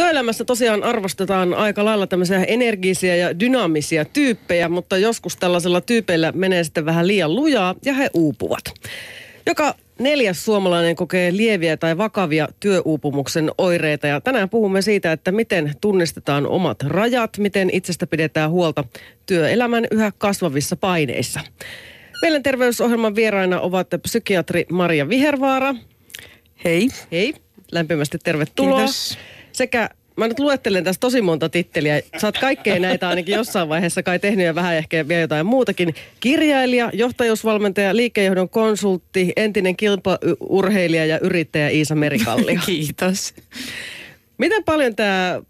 Työelämässä tosiaan arvostetaan aika lailla tämmöisiä energisiä ja dynaamisia tyyppejä, mutta joskus tällaisella tyypeillä menee sitten vähän liian lujaa ja he uupuvat. Joka neljäs suomalainen kokee lieviä tai vakavia työuupumuksen oireita ja tänään puhumme siitä, että miten tunnistetaan omat rajat, miten itsestä pidetään huolta työelämän yhä kasvavissa paineissa. Mielenterveysohjelman vieraina ovat psykiatri Maria Vihervaara. Hei. Hei, lämpimästi tervetuloa. Kiitos. Sekä Mä nyt luettelen tässä tosi monta titteliä. Sä oot kaikkea näitä ainakin jossain vaiheessa kai tehnyt ja vähän ehkä vielä jotain muutakin. Kirjailija, johtajuusvalmentaja, liikejohdon konsultti, entinen kilpaurheilija ja yrittäjä Iisa Merikallio. Kiitos. Miten paljon tämä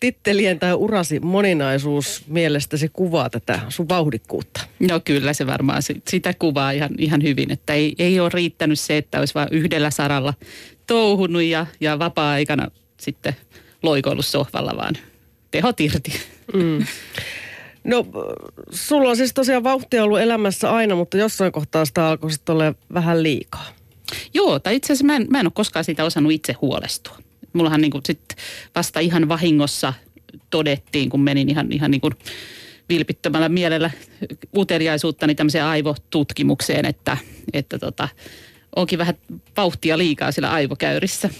tittelien tai urasi moninaisuus mielestäsi kuvaa tätä sun vauhdikkuutta? No kyllä se varmaan sitä kuvaa ihan, ihan hyvin, että ei, ei ole riittänyt se, että olisi vain yhdellä saralla touhunut ja, ja vapaa-aikana sitten – loikoillut sohvalla, vaan tehot irti. Mm. No, sulla on siis tosiaan vauhtia ollut elämässä aina, mutta jossain kohtaa sitä alkoi sitten olla vähän liikaa. Joo, tai itse asiassa mä en, mä en ole koskaan siitä osannut itse huolestua. Mullahan niin kuin sit vasta ihan vahingossa todettiin, kun menin ihan, ihan niin kuin vilpittömällä mielellä uteliaisuuttani tämmöiseen aivotutkimukseen, että, että tota, onkin vähän vauhtia liikaa sillä aivokäyrissä.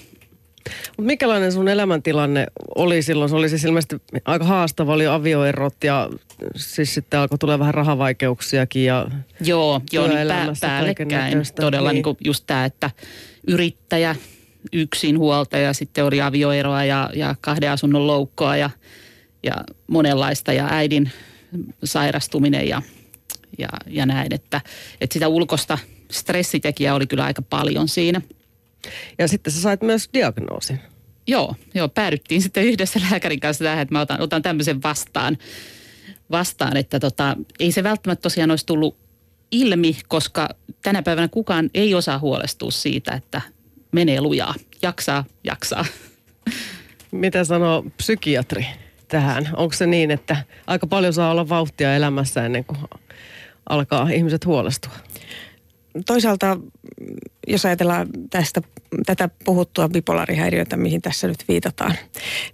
Mut mikälainen sun elämäntilanne oli silloin? Se oli siis ilmeisesti aika haastava, oli avioerot ja siis sitten alkoi tulla vähän rahavikeuksiakin ja Joo, joo niin pää, päällekkäin. Todella niin. Niin just tämä, että yrittäjä, yksinhuoltaja, sitten oli avioeroa ja, ja kahden asunnon loukkoa ja, ja monenlaista ja äidin sairastuminen ja, ja, ja näin, että, että sitä ulkosta stressitekijää oli kyllä aika paljon siinä – ja sitten sä sait myös diagnoosin. Joo, joo, päädyttiin sitten yhdessä lääkärin kanssa tähän, että mä otan, otan tämmöisen vastaan, vastaan että tota, ei se välttämättä tosiaan olisi tullut ilmi, koska tänä päivänä kukaan ei osaa huolestua siitä, että menee lujaa. Jaksaa, jaksaa. Mitä sanoo psykiatri tähän? Onko se niin, että aika paljon saa olla vauhtia elämässä ennen kuin alkaa ihmiset huolestua? Toisaalta, jos ajatellaan tästä, tätä puhuttua bipolaarihäiriötä, mihin tässä nyt viitataan,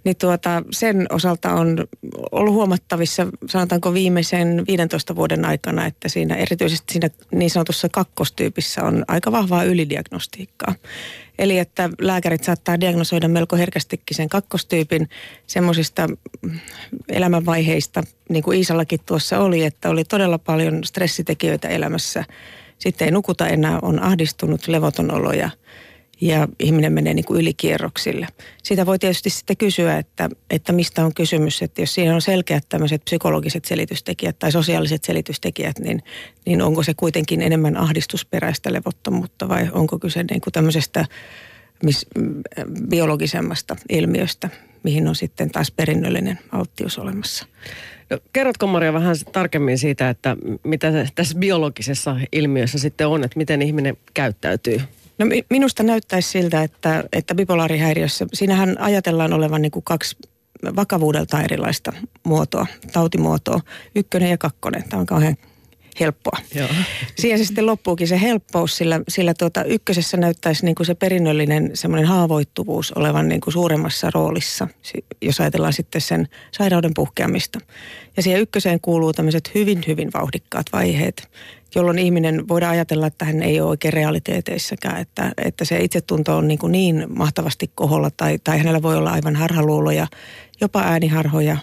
niin tuota, sen osalta on ollut huomattavissa, sanotaanko viimeisen 15 vuoden aikana, että siinä erityisesti siinä niin sanotussa kakkostyypissä on aika vahvaa ylidiagnostiikkaa. Eli että lääkärit saattaa diagnosoida melko herkästikin sen kakkostyypin semmoisista elämänvaiheista, niin kuin Iisallakin tuossa oli, että oli todella paljon stressitekijöitä elämässä – sitten ei nukuta enää, on ahdistunut, levoton olo ja, ja ihminen menee niin kuin ylikierroksille. Siitä voi tietysti sitten kysyä, että, että mistä on kysymys, että jos siinä on selkeät tämmöiset psykologiset selitystekijät tai sosiaaliset selitystekijät, niin, niin onko se kuitenkin enemmän ahdistusperäistä levottomuutta vai onko kyse niin kuin tämmöisestä mis, biologisemmasta ilmiöstä, mihin on sitten taas perinnöllinen alttius olemassa. No, kerrotko Maria vähän tarkemmin siitä, että mitä tässä biologisessa ilmiössä sitten on, että miten ihminen käyttäytyy? No minusta näyttäisi siltä, että, että bipolaarihäiriössä, siinähän ajatellaan olevan niin kuin kaksi vakavuudelta erilaista muotoa, tautimuotoa, ykkönen ja kakkonen. Tämä on kauhean helppoa. Joo. Siihen se sitten loppuukin se helppous, sillä, sillä tuota, ykkösessä näyttäisi niin kuin se perinnöllinen semmoinen haavoittuvuus olevan niin kuin suuremmassa roolissa, jos ajatellaan sitten sen sairauden puhkeamista. Ja siihen ykköseen kuuluu tämmöiset hyvin, hyvin vauhdikkaat vaiheet, jolloin ihminen voidaan ajatella, että hän ei ole oikein realiteeteissäkään, että, että se itsetunto on niin, kuin niin mahtavasti koholla tai, tai hänellä voi olla aivan harhaluuloja, jopa ääniharhoja,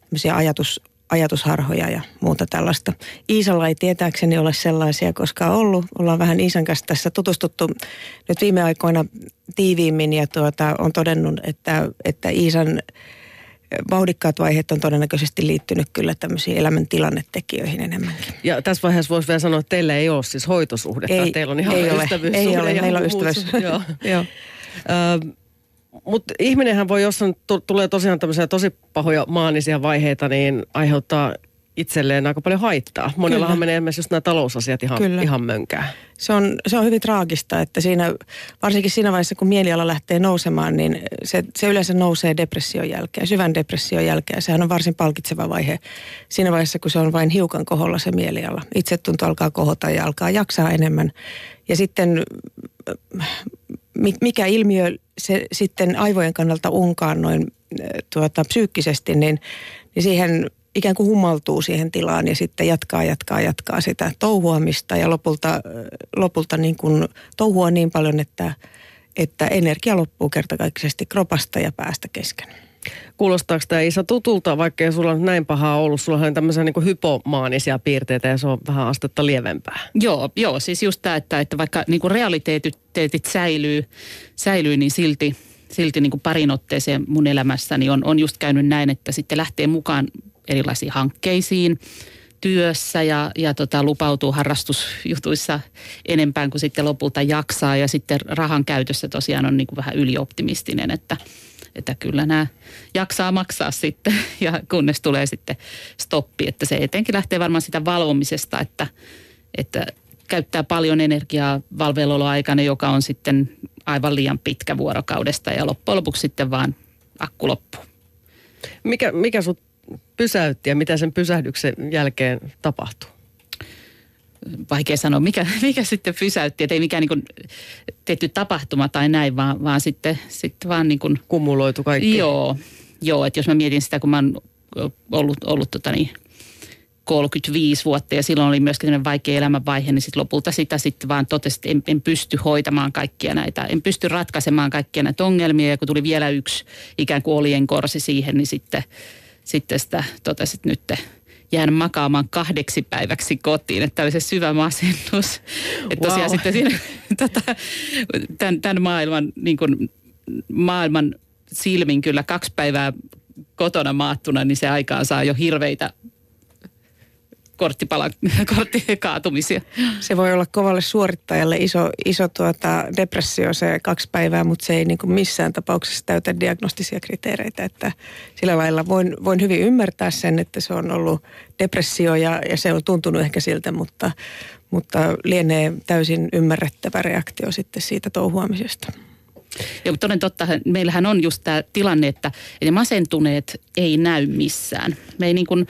tämmöisiä ajatus, ajatusharhoja ja muuta tällaista. Iisalla ei tietääkseni ole sellaisia koskaan ollut. Ollaan vähän Iisan kanssa tässä tutustuttu nyt viime aikoina tiiviimmin ja tuota, on todennut, että, että Iisan vauhdikkaat vaiheet on todennäköisesti liittynyt kyllä tämmöisiin elämäntilannetekijöihin enemmänkin. Ja tässä vaiheessa voisi vielä sanoa, että teillä ei ole siis hoitosuhdetta. Ei, teillä on ihan ei ole, ei ole, meillä on ystävyys. Joo. Joo. Mutta ihminenhän voi, jos on, t- tulee tosiaan tämmöisiä tosi pahoja maanisia vaiheita, niin aiheuttaa itselleen aika paljon haittaa. Monellahan Kyllä. menee myös just nämä talousasiat ihan, Kyllä. ihan mönkään. Se on, se on hyvin traagista, että siinä, varsinkin siinä vaiheessa, kun mieliala lähtee nousemaan, niin se, se yleensä nousee depression jälkeen, syvän depression jälkeen. Sehän on varsin palkitseva vaihe siinä vaiheessa, kun se on vain hiukan koholla se mieliala. Itsetunto alkaa kohota ja alkaa jaksaa enemmän. Ja sitten mikä ilmiö se sitten aivojen kannalta unkaan noin tuota, psyykkisesti, niin, niin siihen ikään kuin humaltuu siihen tilaan ja sitten jatkaa, jatkaa, jatkaa sitä touhuamista ja lopulta, lopulta niin kuin touhua niin paljon, että, että energia loppuu kertakaikkisesti kropasta ja päästä kesken. Kuulostaako tämä Isa tutulta, vaikka ei sulla näin pahaa ollut? Sulla on tämmöisiä niin hypomaanisia piirteitä ja se on vähän astetta lievempää. Joo, joo siis just tämä, että, että vaikka niin kuin realiteetit säilyy, säilyy, niin silti, silti niin kuin parin otteeseen mun elämässäni on, on just käynyt näin, että sitten lähtee mukaan erilaisiin hankkeisiin työssä ja, ja tota, lupautuu harrastusjutuissa enempään kuin sitten lopulta jaksaa. Ja sitten rahan käytössä tosiaan on niin kuin vähän ylioptimistinen, että, että kyllä nämä jaksaa maksaa sitten ja kunnes tulee sitten stoppi. Että se etenkin lähtee varmaan sitä valvomisesta, että, että käyttää paljon energiaa valveluloaikana, joka on sitten aivan liian pitkä vuorokaudesta ja loppujen lopuksi sitten vaan akku loppuu. Mikä, mikä sut pysäytti ja mitä sen pysähdyksen jälkeen tapahtuu? Vaikea sanoa, mikä, mikä sitten pysäytti, että ei mikään niin tehty tapahtuma tai näin, vaan, vaan sitten, sitten vaan niin kuin, Kumuloitu kaikki. Joo, joo, että jos mä mietin sitä, kun mä oon ollut, ollut tota niin, 35 vuotta ja silloin oli myöskin vaikea elämänvaihe, niin sitten lopulta sitä sitten vaan totesi, että en, en pysty hoitamaan kaikkia näitä, en pysty ratkaisemaan kaikkia näitä ongelmia ja kun tuli vielä yksi ikään kuin olien korsi siihen, niin sitten sitten sitä totesit nyt jään makaamaan kahdeksi päiväksi kotiin. Että oli se syvä masennus. Että tosiaan wow. sitten siinä, tota, tämän, tämän maailman, niin kuin, maailman silmin kyllä kaksi päivää kotona maattuna, niin se aikaan saa jo hirveitä korttipala, korttikaatumisia. Se voi olla kovalle suorittajalle iso, iso tuota depressio se kaksi päivää, mutta se ei niin kuin missään tapauksessa täytä diagnostisia kriteereitä. Että sillä lailla voin, voin hyvin ymmärtää sen, että se on ollut depressio ja, ja se on tuntunut ehkä siltä, mutta, mutta lienee täysin ymmärrettävä reaktio sitten siitä touhuamisesta. Ja toden totta, meillähän on just tämä tilanne, että masentuneet ei näy missään. Me ei niin kuin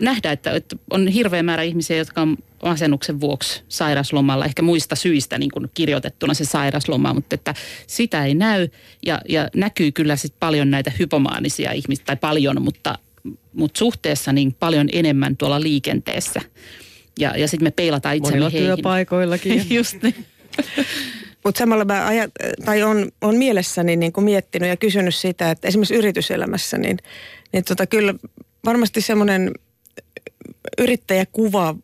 nähdä, että, että on hirveä määrä ihmisiä, jotka on masennuksen vuoksi sairaslomalla, ehkä muista syistä niin kuin kirjoitettuna se sairasloma, mutta että sitä ei näy ja, ja näkyy kyllä sit paljon näitä hypomaanisia ihmisiä, tai paljon, mutta, mutta suhteessa niin paljon enemmän tuolla liikenteessä. Ja, ja sitten me peilataan itsemme Monilla heihin. työpaikoillakin. Just niin. Mutta samalla mä ajat, tai on, on mielessäni niin kuin miettinyt ja kysynyt sitä, että esimerkiksi yrityselämässä, niin, niin tota, kyllä varmasti semmoinen yrittäjäkuva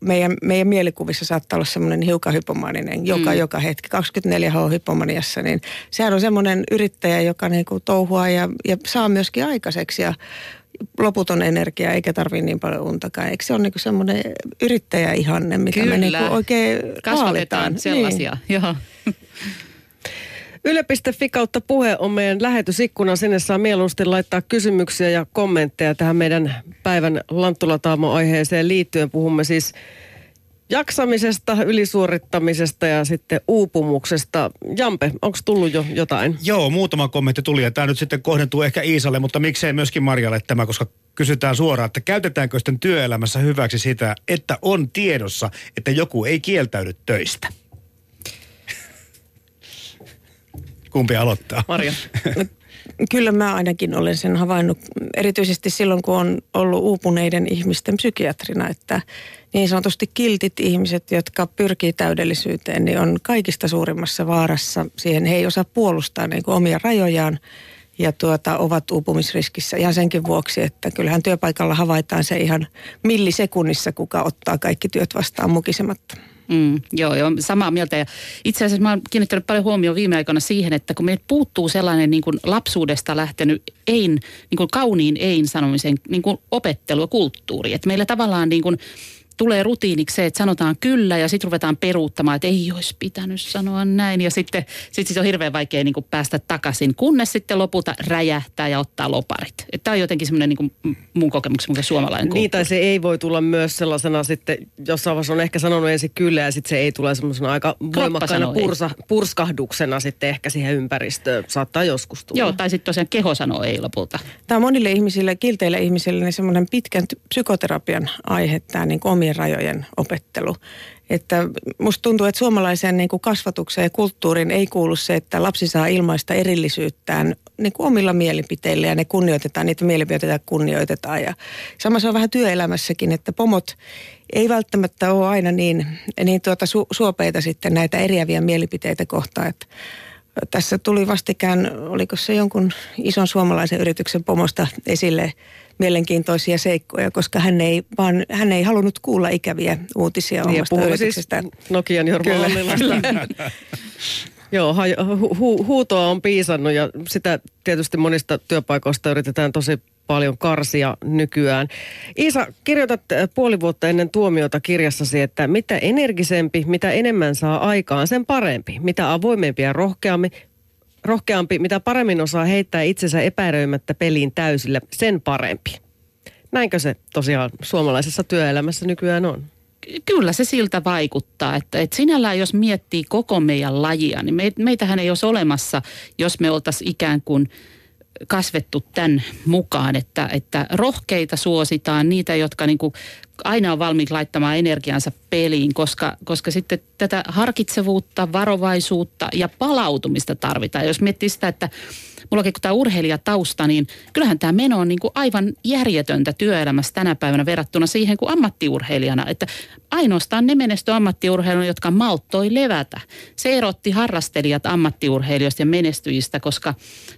meidän, meidän mielikuvissa saattaa olla semmoinen hiukan hypomaninen joka, mm. joka hetki. 24H hypomaniassa, niin sehän on semmoinen yrittäjä, joka niinku touhua ja, ja saa myöskin aikaiseksi ja loputon energia eikä tarvii niin paljon untakaan. Eikö se ole niinku semmoinen yrittäjäihanne, mitä Kyllä. me niinku oikein Kasvatetaan sellaisia, niin. joo. Yle.fi kautta puhe on meidän lähetysikkuna. Sinne saa mieluusti laittaa kysymyksiä ja kommentteja tähän meidän päivän Lanttulataamo-aiheeseen liittyen. Puhumme siis jaksamisesta, ylisuorittamisesta ja sitten uupumuksesta. Jampe, onko tullut jo jotain? Joo, muutama kommentti tuli ja tämä nyt sitten kohdentuu ehkä Iisalle, mutta miksei myöskin Marjalle tämä, koska kysytään suoraan, että käytetäänkö sitten työelämässä hyväksi sitä, että on tiedossa, että joku ei kieltäydy töistä? Kumpi aloittaa? Marja. Kyllä mä ainakin olen sen havainnut, erityisesti silloin kun on ollut uupuneiden ihmisten psykiatrina, että niin sanotusti kiltit ihmiset, jotka pyrkii täydellisyyteen, niin on kaikista suurimmassa vaarassa siihen. He ei osaa puolustaa niin kuin omia rajojaan ja tuota, ovat uupumisriskissä ihan senkin vuoksi, että kyllähän työpaikalla havaitaan se ihan millisekunnissa, kuka ottaa kaikki työt vastaan mukisematta. Mm, joo, joo, samaa mieltä. Ja itse asiassa mä oon kiinnittänyt paljon huomioon viime aikoina siihen, että kun meiltä puuttuu sellainen niin kuin lapsuudesta lähtenyt ein, niin kuin kauniin ein sanomisen niin kuin opettelu ja kulttuuri. Että meillä tavallaan niin kuin tulee rutiiniksi se, että sanotaan kyllä ja sitten ruvetaan peruuttamaan, että ei olisi pitänyt sanoa näin. Ja sitten sit, sit on hirveän vaikea niin kuin päästä takaisin, kunnes sitten lopulta räjähtää ja ottaa loparit. Tämä on jotenkin semmoinen niin mun kokemus, mun suomalainen kulttuuri. Niin, tai se ei voi tulla myös sellaisena sitten, jossain vaiheessa on ehkä sanonut ensin kyllä ja sitten se ei tule semmoisena aika voimakkaana pursa, purskahduksena sitten ehkä siihen ympäristöön. Saattaa joskus tulla. Joo, tai sitten tosiaan keho sanoo ei lopulta. Tämä on monille ihmisille, kilteille ihmisille, niin semmoinen pitkän psykoterapian aihe, tämä niin omien rajojen opettelu. että musta tuntuu, että suomalaisen niin kuin kasvatukseen ja kulttuurin ei kuulu se, että lapsi saa ilmaista erillisyyttään niin kuin omilla mielipiteillä ja ne kunnioitetaan, niitä mielipiteitä kunnioitetaan. Ja sama se on vähän työelämässäkin, että pomot ei välttämättä ole aina niin, niin tuota su, suopeita sitten näitä eriäviä mielipiteitä kohtaan. Että tässä tuli vastikään, oliko se jonkun ison suomalaisen yrityksen pomosta esille mielenkiintoisia seikkoja, koska hän ei, vaan, hän ei halunnut kuulla ikäviä uutisia niin, omasta siis yrityksestä. Siis Nokian Jorma Joo, hu- hu- huutoa on piisannut ja sitä tietysti monista työpaikoista yritetään tosi paljon karsia nykyään. Iisa, kirjoitat äh, puoli vuotta ennen tuomiota kirjassasi, että mitä energisempi, mitä enemmän saa aikaan, sen parempi. Mitä avoimempi ja rohkeampi, rohkeampi, mitä paremmin osaa heittää itsensä epäröimättä peliin täysille, sen parempi. Näinkö se tosiaan suomalaisessa työelämässä nykyään on? Kyllä se siltä vaikuttaa, että, että sinällään jos miettii koko meidän lajia, niin meitähän ei olisi olemassa, jos me oltaisiin ikään kuin – kasvettu tämän mukaan, että, että rohkeita suositaan, niitä, jotka niin kuin aina on valmiit laittamaan energiansa peliin, koska, koska sitten tätä harkitsevuutta, varovaisuutta ja palautumista tarvitaan. Jos miettii sitä, että mullakin kun tämä urheilijatausta, niin kyllähän tämä meno on niin kuin aivan järjetöntä työelämässä tänä päivänä verrattuna siihen kuin ammattiurheilijana. Että ainoastaan ne menesty ammattiurheilijoita, jotka malttoi levätä. Se erotti harrastelijat ammattiurheilijoista ja menestyjistä, koska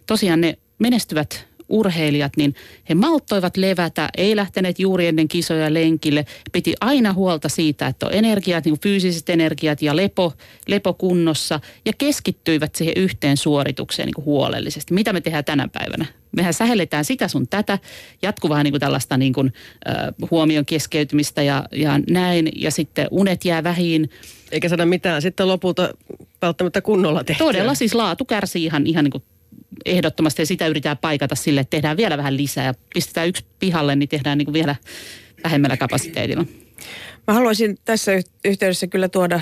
tosiaan ne menestyvät urheilijat, niin he malttoivat levätä, ei lähteneet juuri ennen kisoja lenkille. Piti aina huolta siitä, että on energiat, niin fyysiset energiat ja lepo, lepo kunnossa ja keskittyivät siihen yhteen suoritukseen niin huolellisesti. Mitä me tehdään tänä päivänä? Mehän sähelletään sitä sun tätä, jatkuvaa niin kuin tällaista niin kuin, äh, huomion keskeytymistä ja, ja näin. Ja sitten unet jää vähin. Eikä saada mitään sitten lopulta välttämättä kunnolla tehtyä. Todella siis laatu kärsii ihan, ihan niin kuin ehdottomasti ja sitä yritetään paikata sille, että tehdään vielä vähän lisää ja pistetään yksi pihalle, niin tehdään niin kuin vielä vähemmällä kapasiteetilla. Mä haluaisin tässä yhteydessä kyllä tuoda,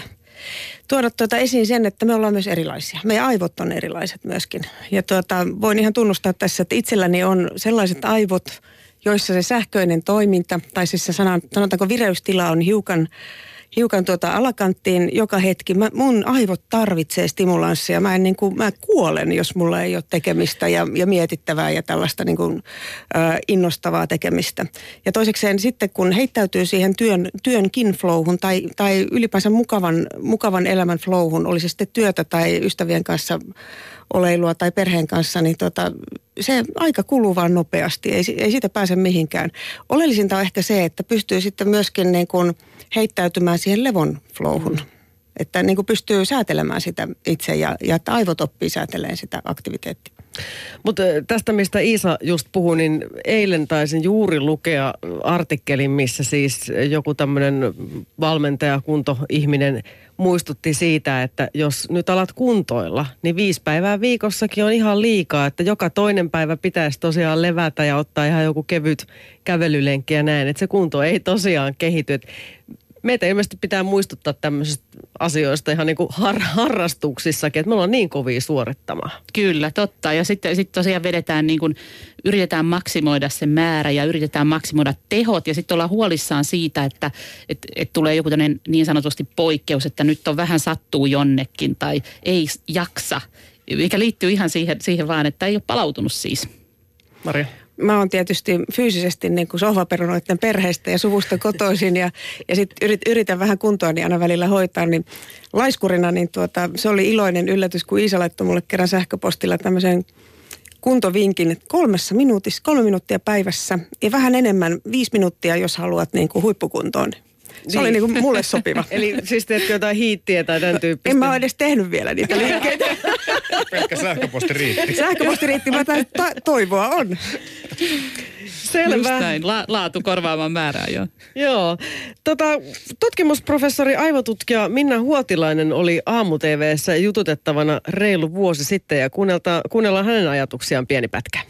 tuoda tuota esiin sen, että me ollaan myös erilaisia. Meidän aivot on erilaiset myöskin. Ja tuota, voin ihan tunnustaa tässä, että itselläni on sellaiset aivot, joissa se sähköinen toiminta, tai siis se sanotaanko vireystila on hiukan hiukan tuota alakanttiin joka hetki. Mä, mun aivot tarvitsee stimulanssia. Mä, en niin kuin, mä kuolen, jos mulla ei ole tekemistä ja, ja mietittävää ja tällaista niin kuin, äh, innostavaa tekemistä. Ja toisekseen sitten kun heittäytyy siihen työn, työnkin flowhun tai, tai ylipäänsä mukavan, mukavan elämän flowhun, oli se sitten työtä tai ystävien kanssa oleilua tai perheen kanssa, niin tota, se aika kuluu vaan nopeasti, ei, ei siitä pääse mihinkään. Oleellisinta on ehkä se, että pystyy sitten myöskin niin kuin heittäytymään siihen levon flowhun. Että niin kuin pystyy säätelemään sitä itse ja, ja että aivot oppii säätelemään sitä aktiviteettia. Mutta tästä, mistä Iisa just puhui, niin eilen taisin juuri lukea artikkelin, missä siis joku tämmöinen valmentaja, kuntoihminen muistutti siitä, että jos nyt alat kuntoilla, niin viisi päivää viikossakin on ihan liikaa, että joka toinen päivä pitäisi tosiaan levätä ja ottaa ihan joku kevyt kävelylenkki ja näin, että se kunto ei tosiaan kehity. Meitä ilmeisesti pitää muistuttaa tämmöisistä asioista ihan niin kuin har, harrastuksissakin, että me ollaan niin kovia suorittamaan. Kyllä, totta. Ja sitten sit tosiaan vedetään niin kuin, yritetään maksimoida se määrä ja yritetään maksimoida tehot ja sitten ollaan huolissaan siitä, että et, et tulee joku niin sanotusti poikkeus, että nyt on vähän sattuu jonnekin tai ei jaksa, mikä liittyy ihan siihen, siihen vaan, että ei ole palautunut siis. Maria mä oon tietysti fyysisesti niin kuin sohvaperunoiden perheestä ja suvusta kotoisin ja, ja sitten yrit, yritän vähän kuntoa niin aina välillä hoitaa. Niin laiskurina niin tuota, se oli iloinen yllätys, kun Iisa laittoi mulle kerran sähköpostilla tämmöisen kuntovinkin kolmessa minuutissa, kolme minuuttia päivässä ja vähän enemmän, viisi minuuttia, jos haluat niin kuin huippukuntoon. Se niin. oli niin kuin mulle sopiva. Eli siis teetkö jotain hiittiä tai tämän tyyppistä? En mä ole edes tehnyt vielä niitä liikkeitä. Pelkkä sähköposti riitti. Sähköposti riitti, mä to- toivoa on. Selvä. Just näin, La- laatu korvaamaan määrää, joo. Joo. Tota, tutkimusprofessori aivotutkija Minna Huotilainen oli aamu TVssä jututettavana reilu vuosi sitten ja kuunnellaan hänen ajatuksiaan pieni pätkä.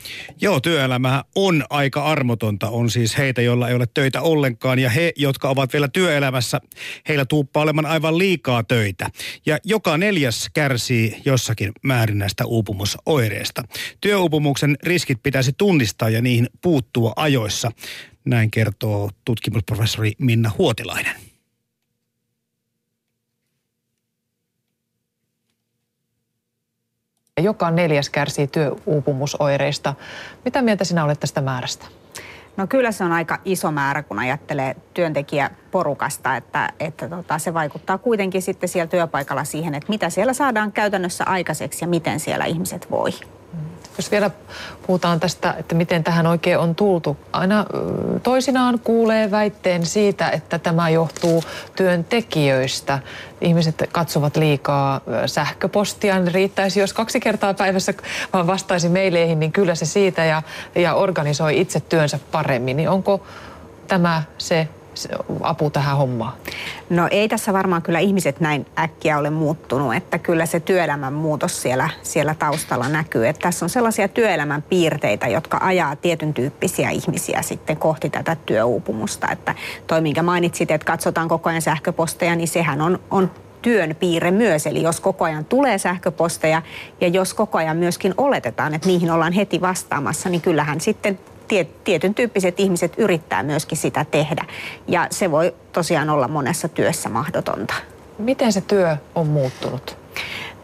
Joo, työelämä on aika armotonta. On siis heitä, joilla ei ole töitä ollenkaan ja he, jotka ovat vielä työelämässä, heillä tuuppaa olemaan aivan liikaa töitä. Ja joka neljäs kärsii jossakin määrin näistä uupumusoireista. Työuupumuksen riskit pitäisi tunnistaa ja niihin puuttua ajoissa. Näin kertoo tutkimusprofessori Minna Huotilainen. Joka neljäs kärsii työuupumusoireista. Mitä mieltä sinä olet tästä määrästä? No kyllä se on aika iso määrä, kun ajattelee työntekijäporukasta, että, että tota, se vaikuttaa kuitenkin sitten siellä työpaikalla siihen, että mitä siellä saadaan käytännössä aikaiseksi ja miten siellä ihmiset voi. Jos vielä puhutaan tästä, että miten tähän oikein on tultu. Aina toisinaan kuulee väitteen siitä, että tämä johtuu työntekijöistä. Ihmiset katsovat liikaa sähköpostia. Riittäisi, jos kaksi kertaa päivässä vaan vastaisi meileihin, niin kyllä se siitä ja, ja organisoi itse työnsä paremmin. Niin onko tämä se apu tähän hommaan? No ei tässä varmaan kyllä ihmiset näin äkkiä ole muuttunut, että kyllä se työelämän muutos siellä, siellä taustalla näkyy. Että tässä on sellaisia työelämän piirteitä, jotka ajaa tietyn tyyppisiä ihmisiä sitten kohti tätä työuupumusta. Että toi, minkä mainitsit, että katsotaan koko ajan sähköposteja, niin sehän on, on työn piirre myös. Eli jos koko ajan tulee sähköposteja ja jos koko ajan myöskin oletetaan, että niihin ollaan heti vastaamassa, niin kyllähän sitten tietyn tyyppiset ihmiset yrittää myöskin sitä tehdä. Ja se voi tosiaan olla monessa työssä mahdotonta. Miten se työ on muuttunut?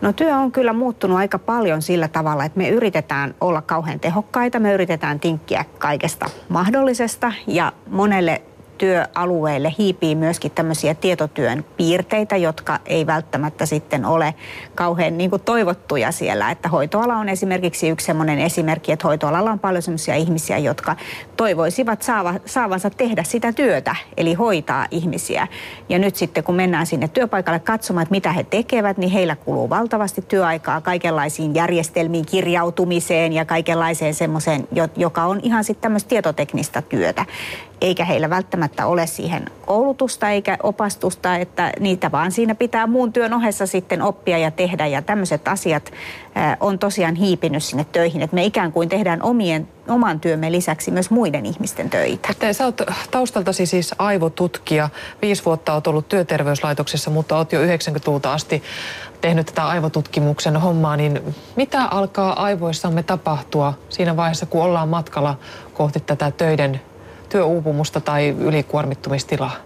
No työ on kyllä muuttunut aika paljon sillä tavalla, että me yritetään olla kauhean tehokkaita, me yritetään tinkkiä kaikesta mahdollisesta ja monelle työalueille hiipii myöskin tämmöisiä tietotyön piirteitä, jotka ei välttämättä sitten ole kauhean niin kuin toivottuja siellä. Että hoitoala on esimerkiksi yksi semmoinen esimerkki, että hoitoalalla on paljon semmoisia ihmisiä, jotka toivoisivat saava, saavansa tehdä sitä työtä, eli hoitaa ihmisiä. Ja nyt sitten kun mennään sinne työpaikalle katsomaan, että mitä he tekevät, niin heillä kuluu valtavasti työaikaa kaikenlaisiin järjestelmiin, kirjautumiseen ja kaikenlaiseen semmoiseen, joka on ihan sitten tämmöistä tietoteknistä työtä eikä heillä välttämättä ole siihen koulutusta eikä opastusta, että niitä vaan siinä pitää muun työn ohessa sitten oppia ja tehdä. Ja tämmöiset asiat on tosiaan hiipinyt sinne töihin, että me ikään kuin tehdään omien, oman työmme lisäksi myös muiden ihmisten töitä. Että sä oot taustaltasi siis aivotutkija. Viisi vuotta oot ollut työterveyslaitoksessa, mutta oot jo 90-luvulta asti tehnyt tätä aivotutkimuksen hommaa, niin mitä alkaa aivoissamme tapahtua siinä vaiheessa, kun ollaan matkalla kohti tätä töiden työuupumusta tai ylikuormittumistilaa?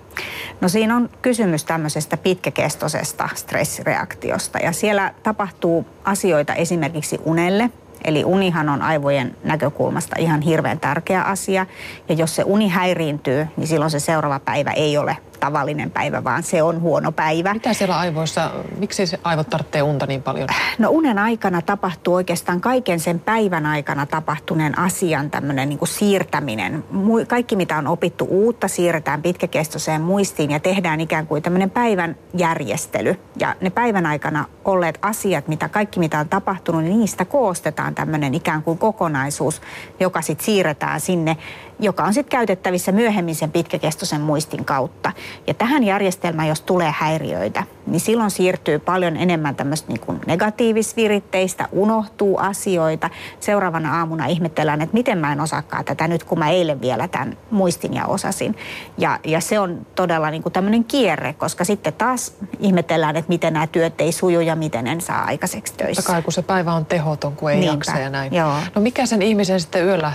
No siinä on kysymys tämmöisestä pitkäkestoisesta stressireaktiosta ja siellä tapahtuu asioita esimerkiksi unelle. Eli unihan on aivojen näkökulmasta ihan hirveän tärkeä asia. Ja jos se uni häiriintyy, niin silloin se seuraava päivä ei ole tavallinen päivä, vaan se on huono päivä. Mitä siellä aivoissa, miksi se aivot tarvitsee unta niin paljon? No unen aikana tapahtuu oikeastaan kaiken sen päivän aikana tapahtuneen asian tämmöinen niin siirtäminen. Kaikki mitä on opittu uutta siirretään pitkäkestoiseen muistiin ja tehdään ikään kuin tämmöinen päivän järjestely. Ja ne päivän aikana olleet asiat, mitä kaikki mitä on tapahtunut, niin niistä koostetaan tämmöinen ikään kuin kokonaisuus, joka sitten siirretään sinne joka on sitten käytettävissä myöhemmin sen pitkäkestoisen muistin kautta. Ja tähän järjestelmään, jos tulee häiriöitä, niin silloin siirtyy paljon enemmän tämmöistä niin negatiivisviritteistä, unohtuu asioita. Seuraavana aamuna ihmetellään, että miten mä en osaakaan tätä nyt, kun mä eilen vielä tämän muistin ja osasin. Ja, ja se on todella niin kuin tämmöinen kierre, koska sitten taas ihmetellään, että miten nämä työt ei suju ja miten en saa aikaiseksi töissä. Kai, kun se päivä on tehoton, kun ei Niinpä, jaksa ja näin. Joo. No mikä sen ihmisen sitten yöllä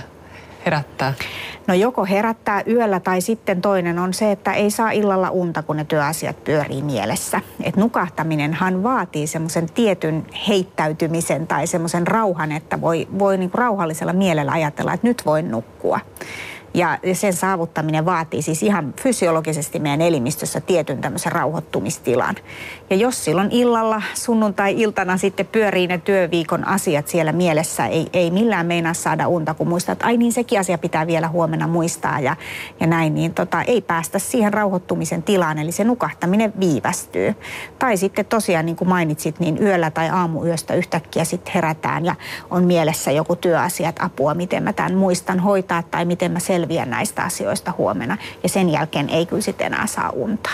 herättää? No joko herättää yöllä tai sitten toinen on se, että ei saa illalla unta, kun ne työasiat pyörii mielessä. Et nukahtaminenhan vaatii semmoisen tietyn heittäytymisen tai semmoisen rauhan, että voi, voi niinku rauhallisella mielellä ajatella, että nyt voin nukkua. Ja sen saavuttaminen vaatii siis ihan fysiologisesti meidän elimistössä tietyn tämmöisen rauhoittumistilan. Ja jos silloin illalla, sunnuntai-iltana sitten pyörii ne työviikon asiat siellä mielessä, ei, ei millään meinaa saada unta, kun muistaa, että ai niin sekin asia pitää vielä huomenna muistaa ja, ja näin, niin tota, ei päästä siihen rauhoittumisen tilaan, eli se nukahtaminen viivästyy. Tai sitten tosiaan, niin kuin mainitsit, niin yöllä tai aamuyöstä yhtäkkiä sitten herätään ja on mielessä joku työasia, että apua, miten mä tämän muistan hoitaa tai miten mä selviän näistä asioista huomenna. Ja sen jälkeen ei kyllä sitten enää saa unta.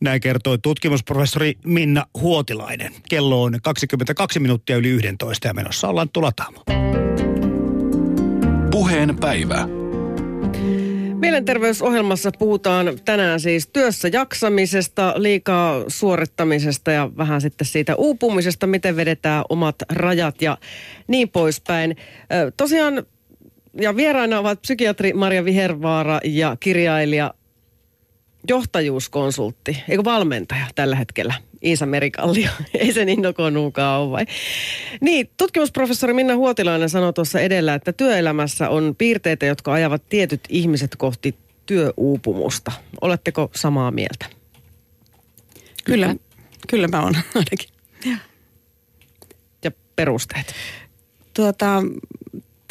Näin kertoi tutkimusprofessori Minna Huotilainen. Kello on 22 minuuttia yli 11 ja menossa ollaan Tulataamo. Puheen päivä. Mielenterveysohjelmassa puhutaan tänään siis työssä jaksamisesta, liikaa suorittamisesta ja vähän sitten siitä uupumisesta, miten vedetään omat rajat ja niin poispäin. Tosiaan ja vieraina ovat psykiatri Maria Vihervaara ja kirjailija johtajuuskonsultti, eikö valmentaja tällä hetkellä, Iisa Merikallio. Ei se niin nokonuukaan ole vai? Niin, tutkimusprofessori Minna Huotilainen sanoi tuossa edellä, että työelämässä on piirteitä, jotka ajavat tietyt ihmiset kohti työuupumusta. Oletteko samaa mieltä? Kyllä, kyllä mä oon ainakin. Ja perusteet? Tuota,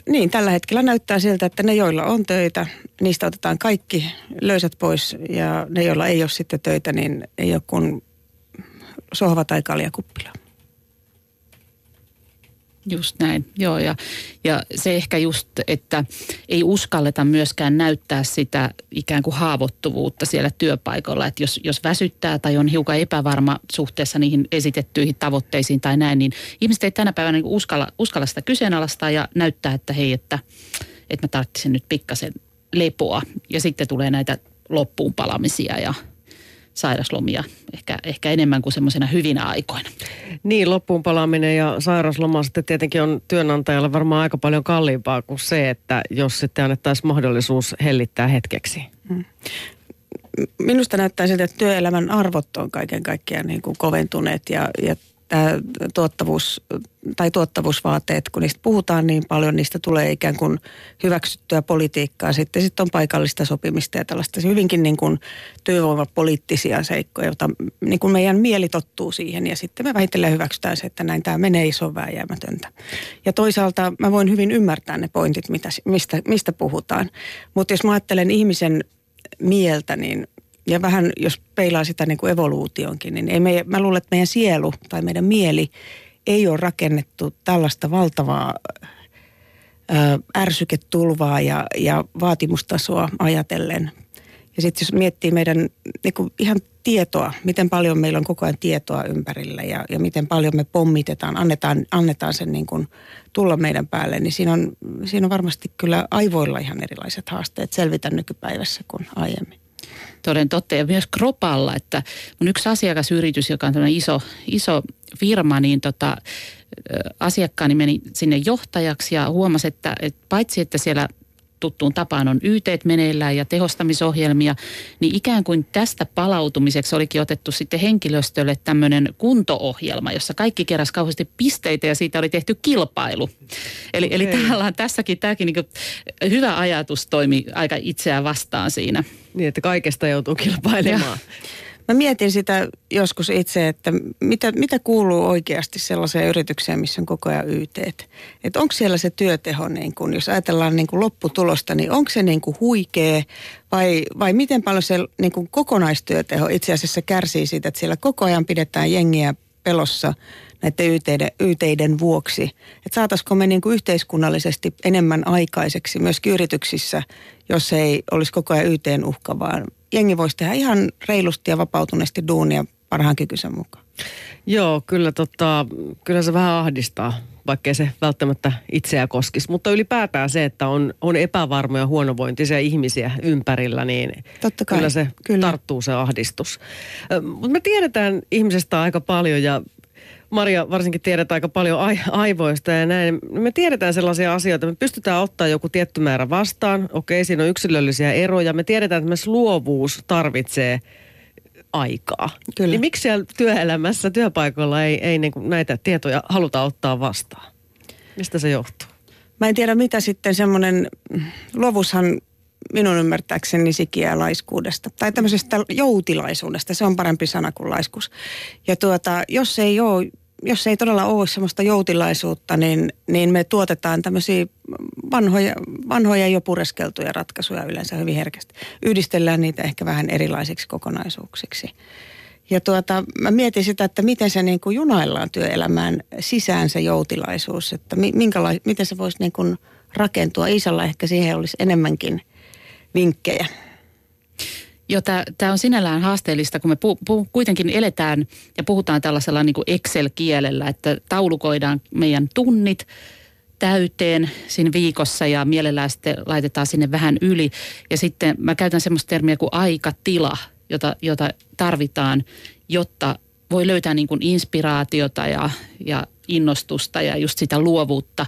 niin, tällä hetkellä näyttää siltä, että ne, joilla on töitä, niistä otetaan kaikki löysät pois ja ne, joilla ei ole sitten töitä, niin ei ole kuin sohva tai kaljakuppila. Just näin, joo. Ja, ja se ehkä just, että ei uskalleta myöskään näyttää sitä ikään kuin haavoittuvuutta siellä työpaikalla. Että jos, jos väsyttää tai on hiukan epävarma suhteessa niihin esitettyihin tavoitteisiin tai näin, niin ihmiset ei tänä päivänä niin uskalla, uskalla sitä kyseenalaistaa ja näyttää, että hei, että, että mä tarvitsen nyt pikkasen lepoa. Ja sitten tulee näitä loppuun palamisia ja sairaslomia ehkä, ehkä enemmän kuin semmoisena hyvinä aikoina. Niin, loppuun palaaminen ja sairasloma sitten tietenkin on työnantajalle varmaan aika paljon kalliimpaa kuin se, että jos sitten annettaisiin mahdollisuus hellittää hetkeksi. Hmm. Minusta näyttää siltä, että työelämän arvot on kaiken kaikkiaan niin kuin koventuneet ja, ja tämä tuottavuus tai tuottavuusvaateet, kun niistä puhutaan niin paljon, niistä tulee ikään kuin hyväksyttyä politiikkaa. Sitten, sitten on paikallista sopimista ja tällaista hyvinkin niin kuin työvoimapoliittisia seikkoja, joita niin kuin meidän mieli tottuu siihen ja sitten me vähitellen hyväksytään se, että näin tämä menee iso vääjäämätöntä. Ja toisaalta mä voin hyvin ymmärtää ne pointit, mistä, mistä puhutaan. Mutta jos mä ajattelen ihmisen mieltä, niin ja vähän jos peilaa sitä niin kuin evoluutionkin, niin ei me, mä luulen, että meidän sielu tai meidän mieli ei ole rakennettu tällaista valtavaa ö, ärsyketulvaa ja, ja vaatimustasoa ajatellen. Ja sitten jos miettii meidän niin kuin ihan tietoa, miten paljon meillä on koko ajan tietoa ympärillä ja, ja miten paljon me pommitetaan, annetaan, annetaan sen niin kuin tulla meidän päälle, niin siinä on, siinä on varmasti kyllä aivoilla ihan erilaiset haasteet selvitä nykypäivässä kuin aiemmin toden totta. Ja myös Kropalla, että mun yksi asiakasyritys, joka on tämmöinen iso, iso firma, niin tota, asiakkaani meni sinne johtajaksi ja huomasi, että, että paitsi että siellä tuttuun tapaan on YT meneillään ja tehostamisohjelmia, niin ikään kuin tästä palautumiseksi olikin otettu sitten henkilöstölle tämmöinen kuntoohjelma, jossa kaikki keräs kauheasti pisteitä ja siitä oli tehty kilpailu. Eli, okay. eli tavallaan tässäkin tämäkin niin hyvä ajatus toimi aika itseään vastaan siinä. Niin, että kaikesta joutuu kilpailemaan. Mä mietin sitä joskus itse, että mitä, mitä kuuluu oikeasti sellaiseen yritykseen, missä on koko ajan YT. Että onko siellä se työteho, niin kun, jos ajatellaan niin kun lopputulosta, niin onko se niin kun huikea vai, vai miten paljon se niin kun kokonaistyöteho itse asiassa kärsii siitä, että siellä koko ajan pidetään jengiä pelossa näiden YTiden, YTiden vuoksi. Että saataisiko me niin kuin yhteiskunnallisesti enemmän aikaiseksi myös yrityksissä, jos ei olisi koko ajan YTn uhka, vaan jengi voisi tehdä ihan reilusti ja vapautuneesti duunia parhaan kykyisen mukaan. Joo, kyllä, tota, kyllä se vähän ahdistaa, vaikkei se välttämättä itseä koskisi. Mutta ylipäätään se, että on, on epävarmoja, huonovointisia ihmisiä ympärillä, niin Totta kai, kyllä se kyllä. tarttuu se ahdistus. Mutta me tiedetään ihmisestä aika paljon ja Maria varsinkin tiedät aika paljon aivoista ja näin. Me tiedetään sellaisia asioita, me pystytään ottaa joku tietty määrä vastaan. Okei, siinä on yksilöllisiä eroja. Me tiedetään, että myös luovuus tarvitsee aikaa. Kyllä. Niin miksi siellä työelämässä, työpaikoilla ei, ei niin näitä tietoja haluta ottaa vastaan? Mistä se johtuu? Mä en tiedä mitä sitten semmoinen, luovuushan minun ymmärtääkseni sikiää laiskuudesta. Tai tämmöisestä joutilaisuudesta, se on parempi sana kuin laiskuus. Ja tuota, jos ei ole jos ei todella ole semmoista joutilaisuutta, niin, niin me tuotetaan tämmöisiä vanhoja, vanhoja jo pureskeltuja ratkaisuja yleensä hyvin herkästi. Yhdistellään niitä ehkä vähän erilaisiksi kokonaisuuksiksi. Ja tuota, mä mietin sitä, että miten se niin kuin junaillaan työelämään sisään se joutilaisuus, että minkäla- miten se voisi niin kuin rakentua. Isalla ehkä siihen olisi enemmänkin vinkkejä. Joo, tämä on sinällään haasteellista, kun me pu, pu, kuitenkin eletään ja puhutaan tällaisella niin Excel-kielellä, että taulukoidaan meidän tunnit täyteen siinä viikossa ja mielellään sitten laitetaan sinne vähän yli. Ja sitten mä käytän semmoista termiä kuin aikatila, jota, jota tarvitaan, jotta voi löytää niin kuin inspiraatiota ja, ja innostusta ja just sitä luovuutta,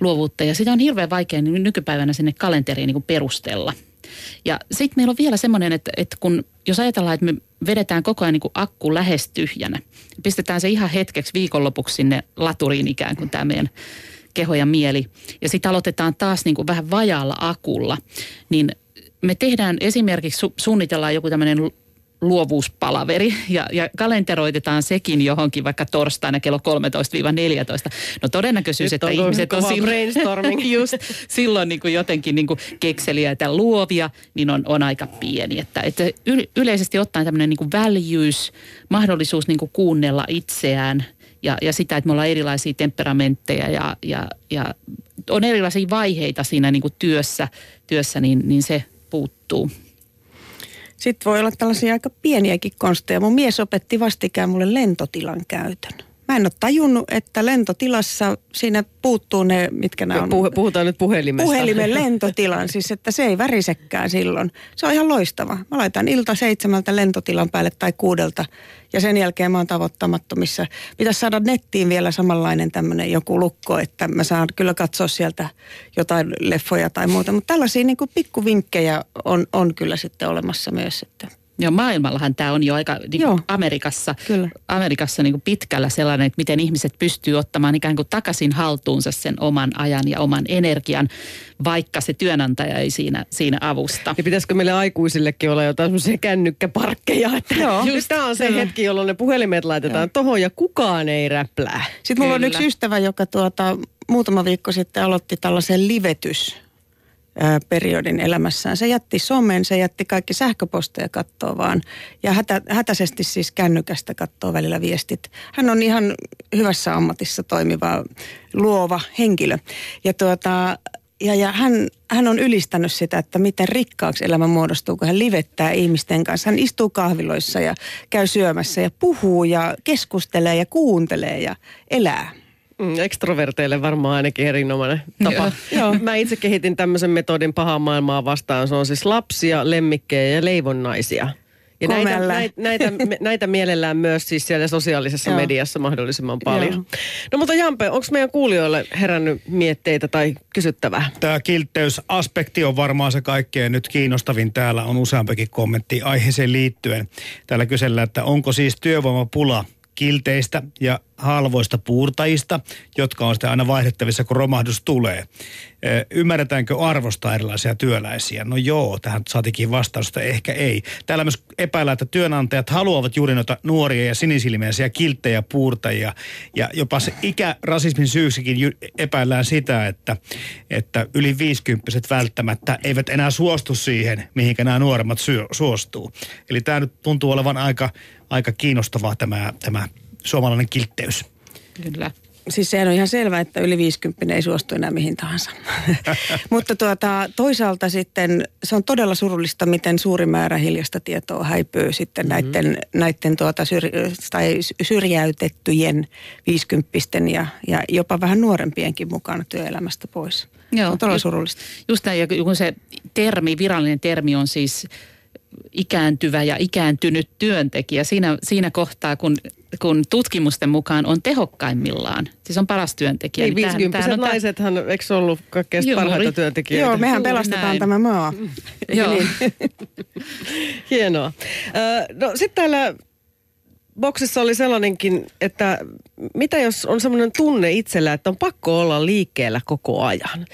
luovuutta. Ja sitä on hirveän vaikea nykypäivänä sinne kalenteriin niin kuin perustella – Ja sitten meillä on vielä semmoinen, että, että kun jos ajatellaan, että me vedetään koko ajan niin kuin akku lähes tyhjänä, pistetään se ihan hetkeksi viikonlopuksi sinne laturiin ikään kuin tämä meidän keho ja mieli, ja sitten aloitetaan taas niin kuin vähän vajaalla akulla, niin me tehdään esimerkiksi, su- suunnitellaan joku tämmöinen luovuuspalaveri ja, ja kalenteroitetaan sekin johonkin vaikka torstaina kello 13-14. No todennäköisyys, Nyt että on ihmiset on silloin, just, silloin niin kuin jotenkin niin kuin kekseliäitä luovia, niin on, on aika pieni. Että, että yleisesti ottaen tämmöinen niin kuin väljyys, mahdollisuus niin kuin kuunnella itseään ja, ja sitä, että me ollaan erilaisia temperamentteja ja, ja, ja on erilaisia vaiheita siinä niin kuin työssä, työssä niin, niin se puuttuu. Sitten voi olla tällaisia aika pieniäkin konsteja. Mun mies opetti vastikään mulle lentotilan käytön. Mä en ole tajunnut, että lentotilassa siinä puuttuu ne, mitkä nämä on. Puhutaan nyt puhelimesta. Puhelimen lentotilan, siis että se ei värisekään silloin. Se on ihan loistava. Mä laitan ilta seitsemältä lentotilan päälle tai kuudelta ja sen jälkeen mä oon tavoittamattomissa. Pitäisi saada nettiin vielä samanlainen tämmöinen joku lukko, että mä saan kyllä katsoa sieltä jotain leffoja tai muuta. Mutta tällaisia niin pikkuvinkkejä on, on kyllä sitten olemassa myös, että Joo, maailmallahan tämä on jo aika niin Joo, Amerikassa, kyllä. Amerikassa niin kuin pitkällä sellainen, että miten ihmiset pystyy ottamaan ikään kuin takaisin haltuunsa sen oman ajan ja oman energian, vaikka se työnantaja ei siinä, siinä avusta. Ja pitäisikö meille aikuisillekin olla jotain semmoisia kännykkäparkkeja, että Joo, just tämä on se kyllä. hetki, jolloin ne puhelimet laitetaan tuohon ja kukaan ei räplää. Sitten mulla kyllä. on yksi ystävä, joka tuota, muutama viikko sitten aloitti tällaisen livetys periodin elämässään. Se jätti somen, se jätti kaikki sähköposteja kattoa vaan ja hätä, hätäisesti siis kännykästä kattoo välillä viestit. Hän on ihan hyvässä ammatissa toimiva, luova henkilö. Ja tuota, ja, ja hän, hän on ylistänyt sitä, että miten rikkaaksi elämä muodostuu, kun hän livettää ihmisten kanssa. Hän istuu kahviloissa ja käy syömässä ja puhuu ja keskustelee ja kuuntelee ja elää. Mm, ekstroverteille varmaan ainakin erinomainen tapa. Joo. Mä itse kehitin tämmöisen metodin pahaa maailmaa vastaan. Se on siis lapsia, lemmikkejä ja leivonnaisia. Ja näitä, näitä, näitä, näitä mielellään myös siis siellä sosiaalisessa Joo. mediassa mahdollisimman paljon. Joo. No mutta Jampe, onko meidän kuulijoille herännyt mietteitä tai kysyttävää? Tämä kiltteysaspekti on varmaan se kaikkein nyt kiinnostavin. Täällä on useampikin kommentti aiheeseen liittyen. Täällä kysellään, että onko siis työvoimapula kilteistä ja halvoista puurtajista, jotka on sitten aina vaihdettavissa, kun romahdus tulee. Ymmärretäänkö arvostaa erilaisia työläisiä? No joo, tähän saatikin vastausta, ehkä ei. Täällä myös epäillään, että työnantajat haluavat juuri noita nuoria ja sinisilmäisiä kilttejä puurtajia. Ja jopa se ikärasismin syyksikin epäillään sitä, että, että yli viisikymppiset välttämättä eivät enää suostu siihen, mihinkä nämä nuoremmat suostuu. Eli tämä nyt tuntuu olevan aika, aika kiinnostavaa tämä, tämä suomalainen kiltteys. Kyllä. Siis sehän on ihan selvää, että yli 50 ei suostu enää mihin tahansa. Mutta tuota, toisaalta sitten se on todella surullista, miten suuri määrä hiljasta tietoa häipyy sitten mm-hmm. näiden, näiden tuota syr, tai syrjäytettyjen 50 ja, ja jopa vähän nuorempienkin mukana työelämästä pois. Joo, se on todella surullista. Just näin, ja kun se termi, virallinen termi on siis ikääntyvä ja ikääntynyt työntekijä siinä, siinä kohtaa, kun, kun tutkimusten mukaan on tehokkaimmillaan. Siis on paras työntekijä. Niin, 50 niin naisethan, eikö ollut kaikkein parhaita työntekijöitä? Joo, mehän pelastetaan näin. tämä maa. Joo. Niin. Hienoa. No sitten täällä boksissa oli sellainenkin, että mitä jos on sellainen tunne itsellä, että on pakko olla liikkeellä koko ajan?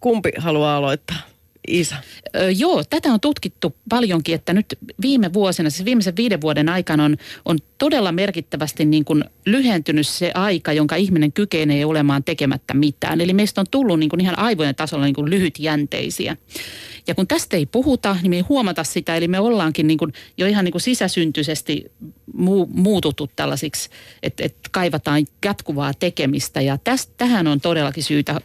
Kumpi haluaa aloittaa? Isa? Ö, joo, tätä on tutkittu paljonkin, että nyt viime vuosina, siis viimeisen viiden vuoden aikana on, on todella merkittävästi niin kuin lyhentynyt se aika, jonka ihminen kykenee olemaan tekemättä mitään. Eli meistä on tullut niin kuin ihan aivojen tasolla niin kuin lyhytjänteisiä. Ja kun tästä ei puhuta, niin me ei huomata sitä, eli me ollaankin niin kuin jo ihan niin kuin sisäsyntyisesti mu- muututtu tällaisiksi, että, että kaivataan jatkuvaa tekemistä. Ja tästä, tähän on todellakin syytä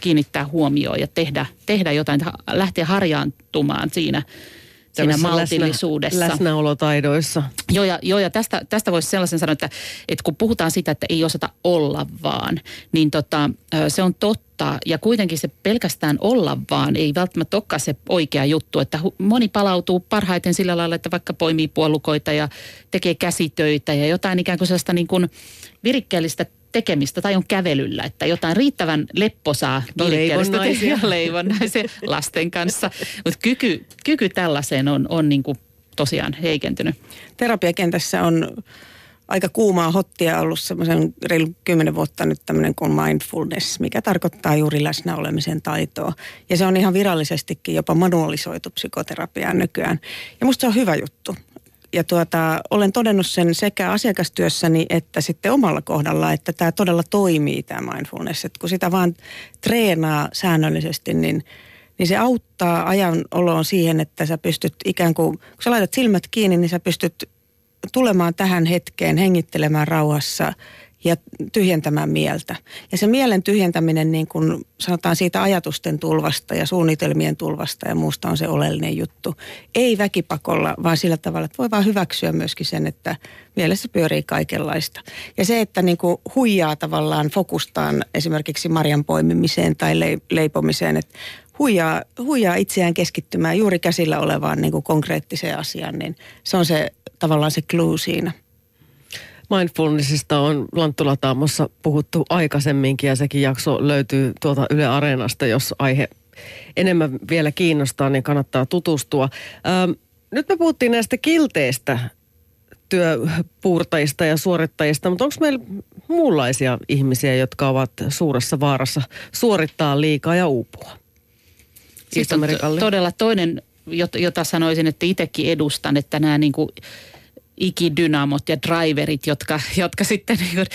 kiinnittää huomioon ja tehdä, tehdä jotain, lähteä harjaantumaan siinä, siinä maltillisuudessa. Läsnä, läsnäolotaidoissa. Joo, ja, joo, ja tästä, tästä voisi sellaisen sanoa, että, että kun puhutaan siitä, että ei osata olla vaan, niin tota, se on totta. Ja kuitenkin se pelkästään olla vaan ei välttämättä olekaan se oikea juttu. Että moni palautuu parhaiten sillä lailla, että vaikka poimii puolukoita ja tekee käsitöitä ja jotain ikään kuin sellaista niin kuin virikkeellistä tekemistä tai on kävelyllä, että jotain riittävän lepposaa no, leivonnaisia. leivonnaisia lasten kanssa. Mutta kyky, kyky tällaiseen on, on niin kuin tosiaan heikentynyt. Terapiakentässä on aika kuumaa hottia ollut semmoisen reilu kymmenen vuotta nyt tämmöinen kuin mindfulness, mikä tarkoittaa juuri läsnäolemisen taitoa. Ja se on ihan virallisestikin jopa manualisoitu psykoterapiaa nykyään. Ja musta se on hyvä juttu. Ja tuota, olen todennut sen sekä asiakastyössäni että sitten omalla kohdalla, että tämä todella toimii tämä mindfulness. Että kun sitä vaan treenaa säännöllisesti, niin, niin se auttaa ajan oloon siihen, että sä pystyt ikään kuin, kun sä laitat silmät kiinni, niin sä pystyt tulemaan tähän hetkeen, hengittelemään rauhassa ja tyhjentämään mieltä. Ja se mielen tyhjentäminen, niin kuin sanotaan siitä ajatusten tulvasta ja suunnitelmien tulvasta ja muusta on se oleellinen juttu. Ei väkipakolla, vaan sillä tavalla, että voi vaan hyväksyä myöskin sen, että mielessä pyörii kaikenlaista. Ja se, että niin kuin huijaa tavallaan fokustaan esimerkiksi marjan poimimiseen tai leipomiseen, että huijaa, huijaa itseään keskittymään juuri käsillä olevaan niin kuin konkreettiseen asiaan, niin se on se tavallaan se clue siinä. Mindfulnessista on Lanttulataamossa puhuttu aikaisemminkin ja sekin jakso löytyy tuolta Yle Areenasta, jos aihe enemmän vielä kiinnostaa, niin kannattaa tutustua. Ähm, nyt me puhuttiin näistä kilteistä työpuurtajista ja suorittajista, mutta onko meillä muunlaisia ihmisiä, jotka ovat suuressa vaarassa suorittaa liikaa ja uupua? Siis on todella toinen, jota sanoisin, että itsekin edustan, että nämä niin kuin ikidynamot ja driverit, jotka, jotka sitten niin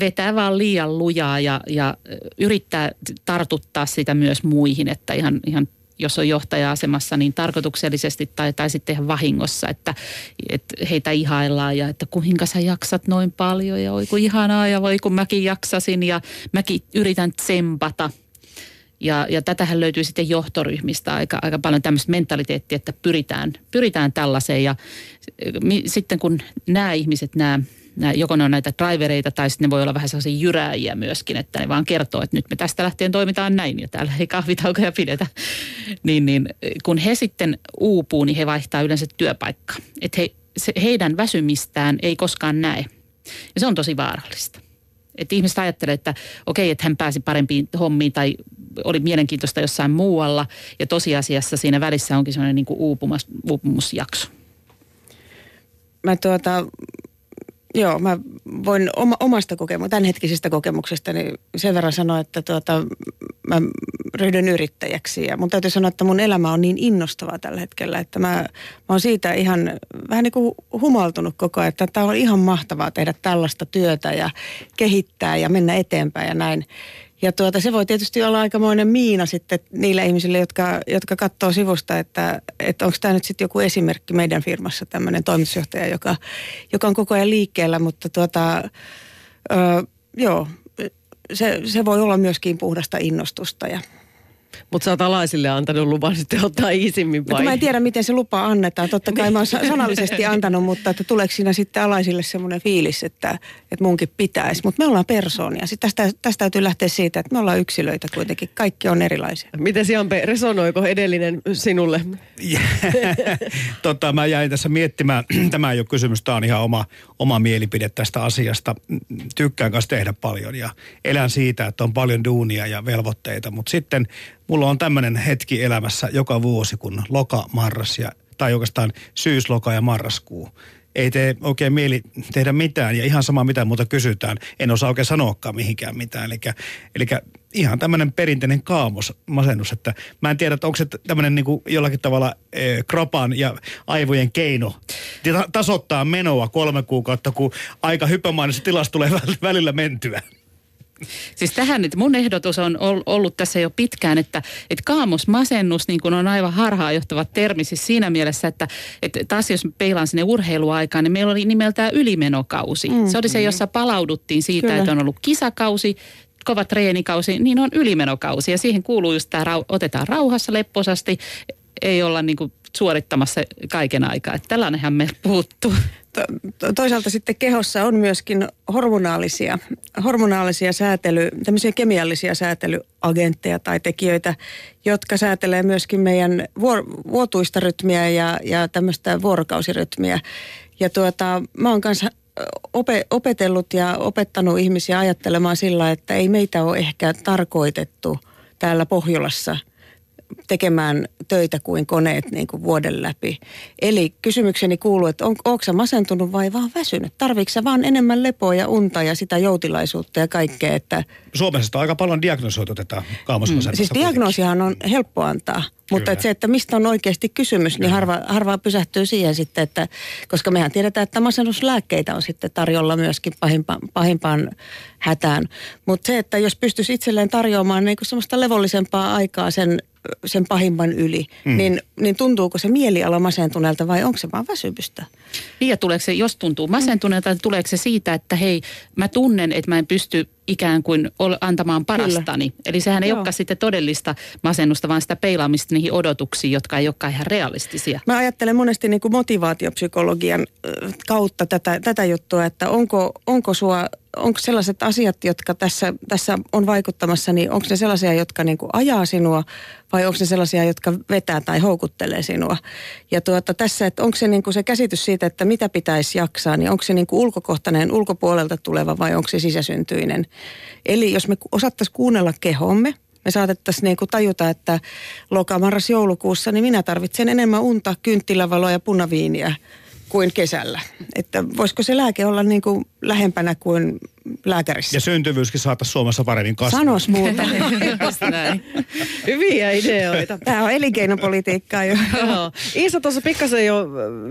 vetää vaan liian lujaa ja, ja yrittää tartuttaa sitä myös muihin, että ihan, ihan jos on johtaja-asemassa, niin tarkoituksellisesti tai, tai sitten ihan vahingossa, että, että heitä ihaillaan ja että kuinka sä jaksat noin paljon ja oi kun ihanaa ja voi kun mäkin jaksasin ja mäkin yritän tsempata – ja, ja tätähän löytyy sitten johtoryhmistä aika, aika paljon tämmöistä mentaliteettia, että pyritään, pyritään tällaiseen. Ja mi, sitten kun nämä ihmiset, nämä, nämä, joko ne on näitä drivereita tai sitten ne voi olla vähän sellaisia jyrääjiä myöskin, että ne vaan kertoo, että nyt me tästä lähtien toimitaan näin ja täällä ei kahvitaukoja pidetä. Niin, niin kun he sitten uupuu, niin he vaihtaa yleensä työpaikkaa. Että he, se, heidän väsymistään ei koskaan näe. Ja se on tosi vaarallista. Että ihmiset ajattelee, että okei, että hän pääsi parempiin hommiin tai oli mielenkiintoista jossain muualla. Ja tosiasiassa siinä välissä onkin sellainen niin kuin uupumus, uupumusjakso. Mä tuota, Joo, mä voin oma, omasta kokemuksesta, tämänhetkisestä kokemuksesta niin sen verran sanoa, että tuota, mä ryhdyn yrittäjäksi. Ja mun täytyy sanoa, että mun elämä on niin innostavaa tällä hetkellä, että mä, mä oon siitä ihan vähän niin kuin humaltunut koko ajan, että tämä on ihan mahtavaa tehdä tällaista työtä ja kehittää ja mennä eteenpäin ja näin. Ja tuota, se voi tietysti olla aikamoinen miina sitten niille ihmisille, jotka, jotka katsoo sivusta, että, että onko tämä nyt sitten joku esimerkki meidän firmassa, tämmöinen toimitusjohtaja, joka, joka on koko ajan liikkeellä, mutta tuota, ö, joo, se, se voi olla myöskin puhdasta innostusta ja mutta sä oot alaisille antanut luvan sitten ottaa iisimmin vai? No, mä en tiedä, miten se lupa annetaan. Totta kai mä oon sanallisesti antanut, mutta että tuleeko siinä sitten alaisille semmoinen fiilis, että, että munkin pitäisi. Mutta me ollaan persoonia. Sitten tästä, tästä täytyy lähteä siitä, että me ollaan yksilöitä kuitenkin. Kaikki on erilaisia. Miten Jampe, resonoiko edellinen sinulle? tota, mä jäin tässä miettimään, tämä ei ole kysymys, tämä on ihan oma, oma mielipide tästä asiasta. Tykkään kanssa tehdä paljon ja elän siitä, että on paljon duunia ja velvoitteita, mutta sitten mulla on tämmöinen hetki elämässä joka vuosi, kun loka, marras ja, tai oikeastaan syys, loka ja marraskuu. Ei tee oikein mieli tehdä mitään ja ihan sama mitä muuta kysytään. En osaa oikein sanoakaan mihinkään mitään. Eli, eli ihan tämmöinen perinteinen kaamos, masennus, että mä en tiedä, että onko se tämmöinen niin jollakin tavalla e, kropan ja aivojen keino tasoittaa menoa kolme kuukautta, kun aika hypämainen tilasta tulee välillä mentyä. Siis tähän nyt mun ehdotus on ollut tässä jo pitkään, että, että kaamosmasennus niin kuin on aivan harhaanjohtava termi siis siinä mielessä, että, että taas jos peilaan sinne urheiluaikaan, niin meillä oli nimeltään ylimenokausi. Mm. Se oli se, jossa palauduttiin siitä, Kyllä. että on ollut kisakausi, kova treenikausi, niin on ylimenokausi. Ja siihen kuuluu just tämä, otetaan rauhassa lepposasti, ei olla niin kuin suorittamassa kaiken aikaa. Että tällainenhan me puuttuu toisaalta sitten kehossa on myöskin hormonaalisia, hormonaalisia säätely, tämmöisiä kemiallisia säätelyagentteja tai tekijöitä, jotka säätelee myöskin meidän vuor, vuotuista rytmiä ja, ja tämmöistä vuorokausirytmiä. Ja tuota, mä oon kanssa ope, opetellut ja opettanut ihmisiä ajattelemaan sillä, että ei meitä ole ehkä tarkoitettu täällä Pohjolassa – tekemään töitä kuin koneet niin kuin vuoden läpi. Eli kysymykseni kuuluu, että on, onko masentunut vai vaan väsynyt? Tarvitsetko vaan enemmän lepoa ja unta ja sitä joutilaisuutta ja kaikkea? Että... Suomessa aika paljon diagnoosoitu tätä kaamosmasennusta. Mm. Siis diagnoosihan on helppo antaa, mutta että se, että mistä on oikeasti kysymys, niin harva, harva pysähtyy siihen sitten, että, koska mehän tiedetään, että masennuslääkkeitä on sitten tarjolla myöskin pahimpa, pahimpaan hätään. Mutta se, että jos pystyisi itselleen tarjoamaan niin semmoista levollisempaa aikaa sen sen pahimman yli, mm. niin, niin tuntuuko se mieliala masentuneelta vai onko se vaan väsymystä? Niin ja tuleeko se, jos tuntuu masentuneelta, niin tuleeko se siitä, että hei, mä tunnen, että mä en pysty ikään kuin antamaan parastani. Kyllä. Eli sehän ei Joo. olekaan sitten todellista masennusta, vaan sitä peilaamista niihin odotuksiin, jotka ei olekaan ihan realistisia. Mä ajattelen monesti niin kuin motivaatiopsykologian kautta tätä, tätä juttua, että onko, onko sua onko sellaiset asiat, jotka tässä, tässä on vaikuttamassa, niin onko ne sellaisia, jotka niin kuin ajaa sinua vai onko ne sellaisia, jotka vetää tai houkuttelee sinua? Ja tuota, tässä, että onko se, niin kuin se käsitys siitä, että mitä pitäisi jaksaa, niin onko se niin kuin ulkokohtainen, ulkopuolelta tuleva vai onko se sisäsyntyinen? Eli jos me osattaisiin kuunnella kehomme, me saatettaisiin niin kuin tajuta, että lokamarras joulukuussa, niin minä tarvitsen enemmän unta, kynttilävaloa ja punaviiniä kuin kesällä. Että voisiko se lääke olla niin kuin lähempänä kuin lääkärissä? Ja syntyvyyskin saataisiin Suomessa paremmin kasvaa. Sanos muuta. Hyviä ideoita. Tämä on elinkeinopolitiikkaa jo. Iisa tuossa pikkasen jo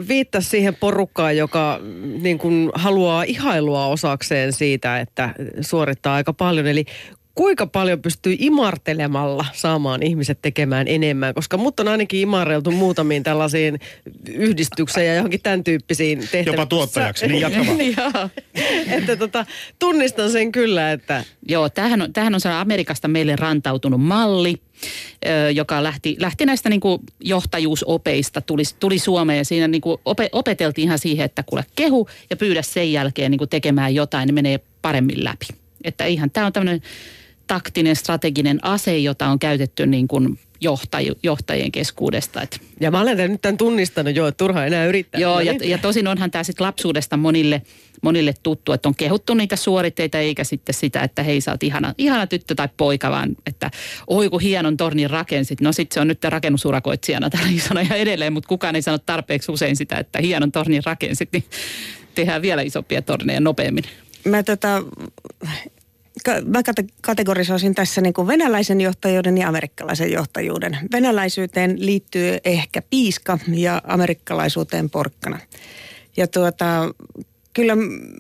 viittasi siihen porukkaan, joka niin kuin haluaa ihailua osakseen siitä, että suorittaa aika paljon. Eli kuinka paljon pystyy imartelemalla saamaan ihmiset tekemään enemmän, koska mut on ainakin imarreltu muutamiin tällaisiin yhdistyksiin ja johonkin tämän tyyppisiin tehtäviin. Jopa tuottajaksi, niin jatkamaan. Joo, että tota, tunnistan sen kyllä, että... Joo, tämähän on, tämähän on Amerikasta meille rantautunut malli, joka lähti, lähti näistä niin kuin johtajuusopeista, tuli, tuli Suomeen ja siinä niin kuin opeteltiin ihan siihen, että kuule kehu ja pyydä sen jälkeen niin kuin tekemään jotain, niin menee paremmin läpi. Että ihan tämä on tämmöinen taktinen, strateginen ase, jota on käytetty niin kuin johtaj- johtajien keskuudesta. Et. Ja mä olen nyt tämän tunnistanut jo, että turha enää yrittää. Joo, ja, ja tosin onhan tämä sitten lapsuudesta monille, monille tuttu, että on kehuttu niitä suoritteita, eikä sitten sitä, että hei sä oot ihana, ihana tyttö tai poika, vaan että oi kun hienon tornin rakensit. No sitten se on nyt rakennusurakoitsijana täällä isona ja edelleen, mutta kukaan ei sano tarpeeksi usein sitä, että hienon tornin rakensit, niin tehdään vielä isompia torneja nopeammin. Mä tota, mä kategorisoisin tässä niin kuin venäläisen johtajuuden ja amerikkalaisen johtajuuden. Venäläisyyteen liittyy ehkä piiska ja amerikkalaisuuteen porkkana. Ja tuota, kyllä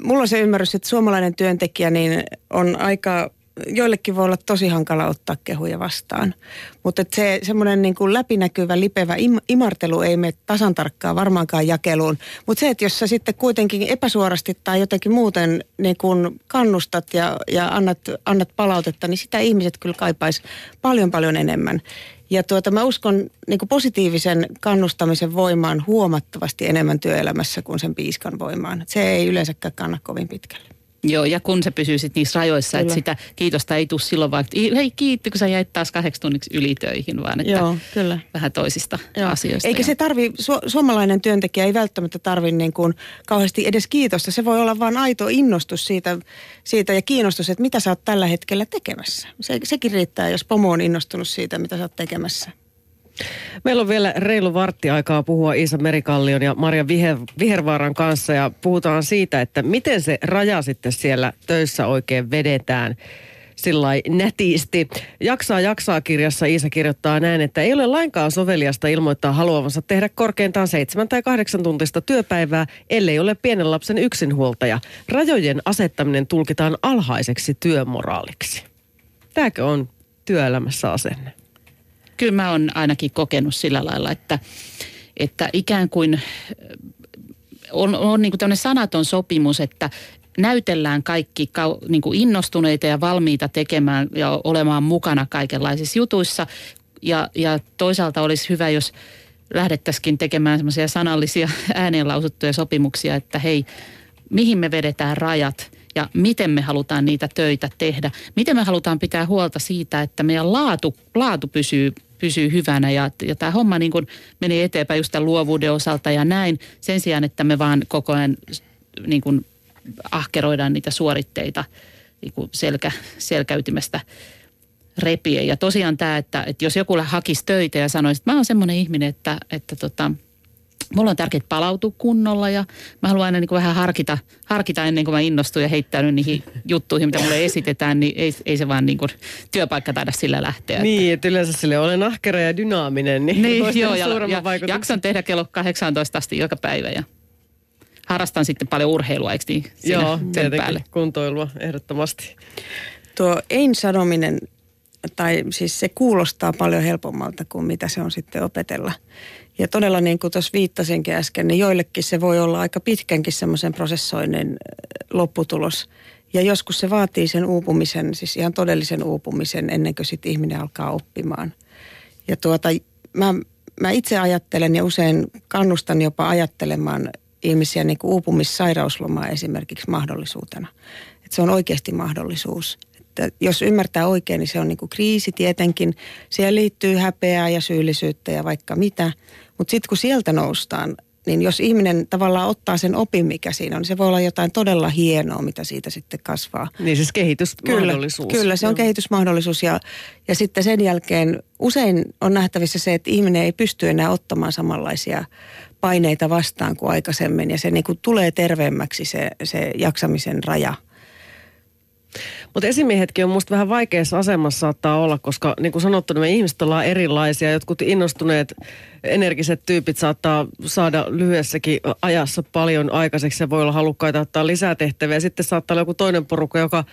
mulla on se ymmärrys, että suomalainen työntekijä niin on aika joillekin voi olla tosi hankala ottaa kehuja vastaan. Mutta se semmoinen niin kuin läpinäkyvä, lipevä im, imartelu ei mene tasan tarkkaan varmaankaan jakeluun. Mutta se, että jos sä sitten kuitenkin epäsuorasti tai jotenkin muuten niin kuin kannustat ja, ja annat, annat palautetta, niin sitä ihmiset kyllä kaipaisi paljon paljon enemmän. Ja tuota, mä uskon niin kuin positiivisen kannustamisen voimaan huomattavasti enemmän työelämässä kuin sen piiskan voimaan. Se ei yleensäkään kanna kovin pitkälle. Joo, ja kun se pysyy sitten niissä rajoissa, kyllä. että sitä kiitosta ei tule silloin vaikka, hei kiitti, kun sä jäit taas kahdeksi tunniksi ylitöihin, vaan että Joo, kyllä. vähän toisista Joo. asioista. Eikä ja... se tarvi, su- suomalainen työntekijä ei välttämättä tarvi niin kuin kauheasti edes kiitosta. Se voi olla vain aito innostus siitä, siitä ja kiinnostus, että mitä sä oot tällä hetkellä tekemässä. Se, sekin riittää, jos pomo on innostunut siitä, mitä sä oot tekemässä. Meillä on vielä reilu vartti aikaa puhua Iisa Merikallion ja Maria Viher, Vihervaaran kanssa ja puhutaan siitä, että miten se raja sitten siellä töissä oikein vedetään sillä nätisti. Jaksaa jaksaa kirjassa Iisa kirjoittaa näin, että ei ole lainkaan soveliasta ilmoittaa haluavansa tehdä korkeintaan seitsemän tai kahdeksan tuntista työpäivää, ellei ole pienen lapsen yksinhuoltaja. Rajojen asettaminen tulkitaan alhaiseksi työmoraaliksi. Tämäkö on työelämässä asenne? Kyllä mä oon ainakin kokenut sillä lailla, että, että ikään kuin on, on niin kuin tämmöinen sanaton sopimus, että näytellään kaikki niin kuin innostuneita ja valmiita tekemään ja olemaan mukana kaikenlaisissa jutuissa. Ja, ja toisaalta olisi hyvä, jos lähdettäisikin tekemään semmoisia sanallisia ääneen lausuttuja sopimuksia, että hei, mihin me vedetään rajat ja miten me halutaan niitä töitä tehdä. Miten me halutaan pitää huolta siitä, että meidän laatu, laatu pysyy pysyy hyvänä ja, ja tämä homma niin kuin meni eteenpäin just tämän luovuuden osalta ja näin. Sen sijaan, että me vaan koko ajan niin kuin ahkeroidaan niitä suoritteita niin kuin selkä, selkäytimestä repien. Ja tosiaan tämä, että, että jos joku hakisi töitä ja sanoisi, että mä oon semmoinen ihminen, että, että tota, mulla on tärkeää palautua kunnolla ja mä haluan aina niin kuin vähän harkita, harkita ennen kuin mä innostun ja heittäydyn niihin juttuihin, mitä mulle esitetään, niin ei, ei se vaan niin kuin työpaikka taida sillä lähteä. Niin, että yleensä sille olen ahkera ja dynaaminen, niin, niin joo, ja, ja jaksan tehdä kello 18 asti joka päivä ja harrastan sitten paljon urheilua, eikö niin? Joo, tietenkin päälle. kuntoilua ehdottomasti. Tuo ei-sanominen tai siis se kuulostaa paljon helpommalta kuin mitä se on sitten opetella. Ja todella niin kuin tuossa viittasinkin äsken, niin joillekin se voi olla aika pitkänkin semmoisen prosessoinnin lopputulos. Ja joskus se vaatii sen uupumisen, siis ihan todellisen uupumisen ennen kuin sitten ihminen alkaa oppimaan. Ja tuota, mä, mä itse ajattelen ja usein kannustan jopa ajattelemaan ihmisiä niin kuin uupumissairauslomaa esimerkiksi mahdollisuutena. Että se on oikeasti mahdollisuus että jos ymmärtää oikein, niin se on niin kuin kriisi tietenkin. Siihen liittyy häpeää ja syyllisyyttä ja vaikka mitä. Mutta sitten kun sieltä noustaan, niin jos ihminen tavallaan ottaa sen opin, mikä siinä on, niin se voi olla jotain todella hienoa, mitä siitä sitten kasvaa. Niin siis kehitysmahdollisuus. Kyllä, kyllä se on kehitysmahdollisuus ja, ja sitten sen jälkeen usein on nähtävissä se, että ihminen ei pysty enää ottamaan samanlaisia paineita vastaan kuin aikaisemmin ja se niin kuin tulee terveemmäksi se, se jaksamisen raja – mutta esimiehetkin on musta vähän vaikeassa asemassa saattaa olla, koska niin kuin sanottu, niin me ihmiset ollaan erilaisia. Jotkut innostuneet energiset tyypit saattaa saada lyhyessäkin ajassa paljon aikaiseksi ja voi olla halukkaita ottaa lisää tehtäviä. Sitten saattaa olla joku toinen porukka, joka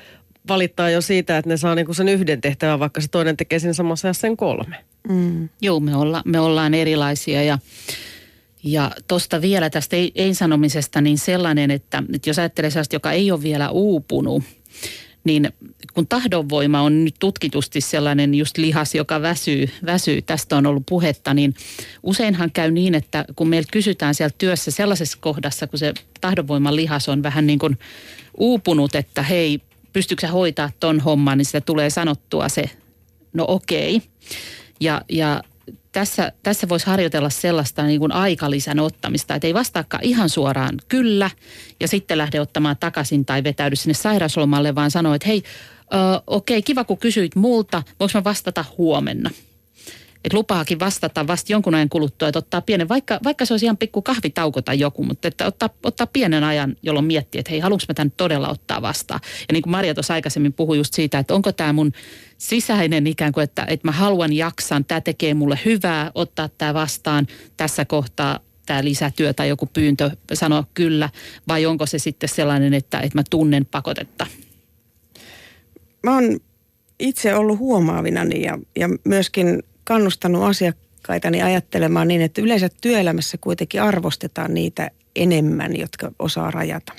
valittaa jo siitä, että ne saa niinku sen yhden tehtävän, vaikka se toinen tekee siinä samassa ajassa sen kolme. Mm. Joo, me, olla, me ollaan erilaisia ja ja tuosta vielä tästä ei-sanomisesta niin sellainen, että, että jos ajattelee sellaista, joka ei ole vielä uupunut – niin kun tahdonvoima on nyt tutkitusti sellainen just lihas, joka väsyy, väsyy, tästä on ollut puhetta, niin useinhan käy niin, että kun meiltä kysytään siellä työssä sellaisessa kohdassa, kun se tahdonvoiman lihas on vähän niin kuin uupunut, että hei, pystyykö sä hoitaa ton homman, niin sitä tulee sanottua se, no okei. Ja, ja tässä, tässä voisi harjoitella sellaista niin kuin aikalisän ottamista, että ei vastaakaan ihan suoraan kyllä ja sitten lähde ottamaan takaisin tai vetäydy sinne sairauslomalle, vaan sanoo, että hei, okei, okay, kiva kun kysyit multa, voiko mä vastata huomenna? Että lupaakin vastata vasta jonkun ajan kuluttua, että ottaa pienen, vaikka, vaikka se olisi ihan pikku kahvitauko tai joku, mutta että ottaa, ottaa pienen ajan, jolloin miettii, että hei, haluanko mä tämän todella ottaa vastaan. Ja niin kuin Maria tuossa aikaisemmin puhui just siitä, että onko tämä mun sisäinen ikään kuin, että, että mä haluan jaksan, tämä tekee mulle hyvää ottaa tämä vastaan tässä kohtaa tämä lisätyö tai joku pyyntö sanoa kyllä, vai onko se sitten sellainen, että, että mä tunnen pakotetta? Mä oon itse ollut huomaavinani ja, ja myöskin kannustanut asiakkaitani ajattelemaan niin, että yleensä työelämässä kuitenkin arvostetaan niitä enemmän, jotka osaa rajata.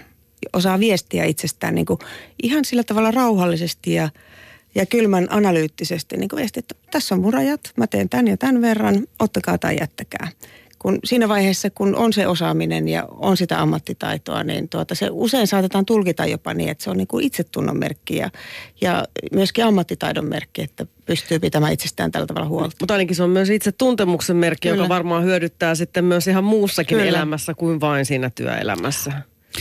Osaa viestiä itsestään niin kuin ihan sillä tavalla rauhallisesti ja, ja kylmän analyyttisesti. Niin kuin viesti, että tässä on mun rajat, mä teen tämän ja tämän verran, ottakaa tai jättäkää kun siinä vaiheessa, kun on se osaaminen ja on sitä ammattitaitoa, niin tuota, se usein saatetaan tulkita jopa niin, että se on niin kuin itsetunnon merkki ja, ja myöskin ammattitaidon merkki, että pystyy pitämään itsestään tällä tavalla huolta. Mutta ainakin se on myös itse tuntemuksen merkki, Kyllä. joka varmaan hyödyttää sitten myös ihan muussakin Kyllä. elämässä kuin vain siinä työelämässä.